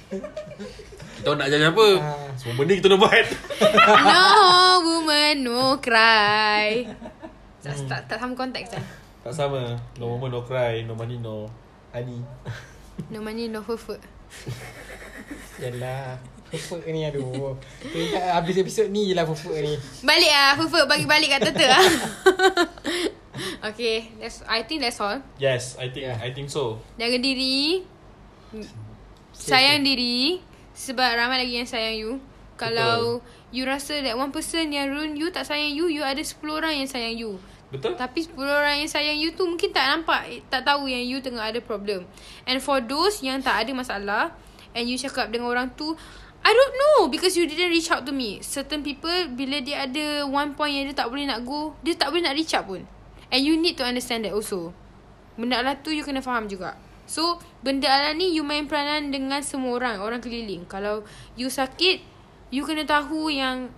Kita orang nak judge apa? Ah. Semua benda kita nak buat. No woman No cry. Tak, tak, tak sama konteks kan Tak sama. No woman no cry. No money no honey. No money no fufu Yalah. Fufuk ni aduh. Kita habis episod ni je lah fufuk ni. Balik lah fufu Bagi balik kat Tata lah Okay that's, I think that's all. Yes I think Yeah. I think so. Jaga diri. Sayang diri Sebab ramai lagi yang sayang you. Kalau You rasa that one person yang ruin you Tak sayang you You ada 10 orang yang sayang you. Betul? Tapi 10 orang yang sayang you tu Mungkin tak nampak Tak tahu yang you tengah ada problem. And for those yang tak ada masalah And you cakap dengan orang tu I don't know Because you didn't reach out to me. Certain people Bila dia ada One point yang dia tak boleh nak go Dia tak boleh nak reach out pun. And you need to understand that also. Benda Allah tu you kena faham juga So Benda Allah ni You main peranan dengan semua orang Orang keliling. Kalau you sakit You kena tahu yang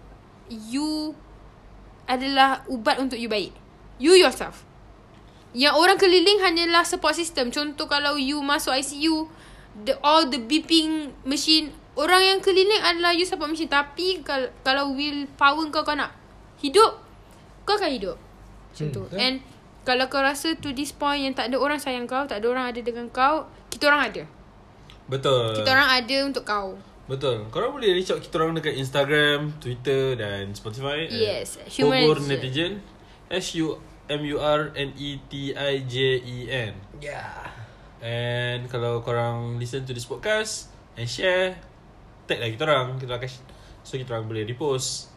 You Adalah ubat untuk you baik. You yourself. Yang orang keliling hanyalah support system. Contoh kalau you masuk ICU the All the beeping machine Orang yang keliling adalah you support machine. Tapi kalau, kalau will power kau kau nak hidup Kau akan hidup. Macam tu. betul. And kalau kau rasa to this point yang tak ada orang sayang kau Tak ada orang ada dengan kau Kita orang ada. Betul. Kita orang ada untuk kau. Betul. Korang boleh reach out kita orang dekat Instagram Twitter dan Spotify. Yes, at Human Humor Netizen. Netizen S-U-M-U-R-N-E-T-I-J-E-N Yeah. And kalau korang listen to this podcast And share Tag lah kita orang. Kita akan So kita orang boleh repost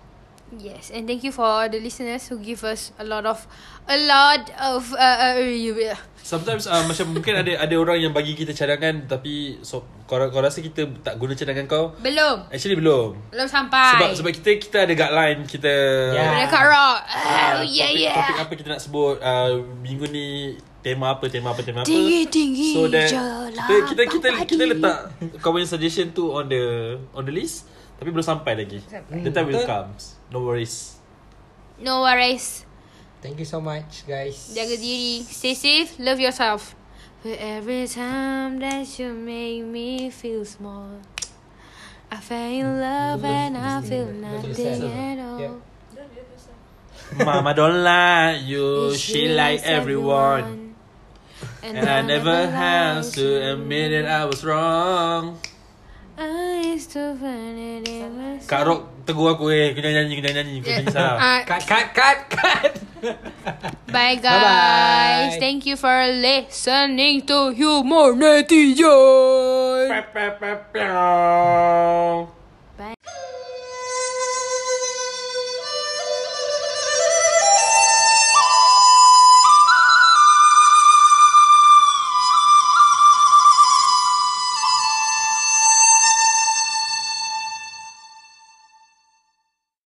Yes, and thank you for the listeners who give us a lot of a lot of uh, uh, Sometimes uh, macam mungkin ada ada orang yang bagi kita cadangan Tapi so, kau, kau rasa kita tak guna cadangan kau? Belum. Actually belum. Belum sampai. Sebab sebab kita kita ada guideline Kita Ya. Kat rock. Ah, Oh yeah topik, yeah. Topik apa kita nak sebut? Uh, Minggu ni Tema apa Tema apa Tema apa? Tinggi tinggi So that kita, kita kita kita letak Kau punya suggestion tu On the On the list Tapi belum sampai lagi Sampai. The time will Betul. comes No worries No worries. Thank you so much guys. Jaga diri. Stay safe. Love yourself. But every time that you make me feel small, I fell in love and I feel nothing at all. Mama don't lie You she like everyone And I never have to admit that I was wrong Kak Rock tegur aku eh jangan nyanyi jangan nyanyi Kau nyanyi salah Ah, Cut cut cut cut. Bye guys. Bye-bye. Thank you for listening to Humor Netizen.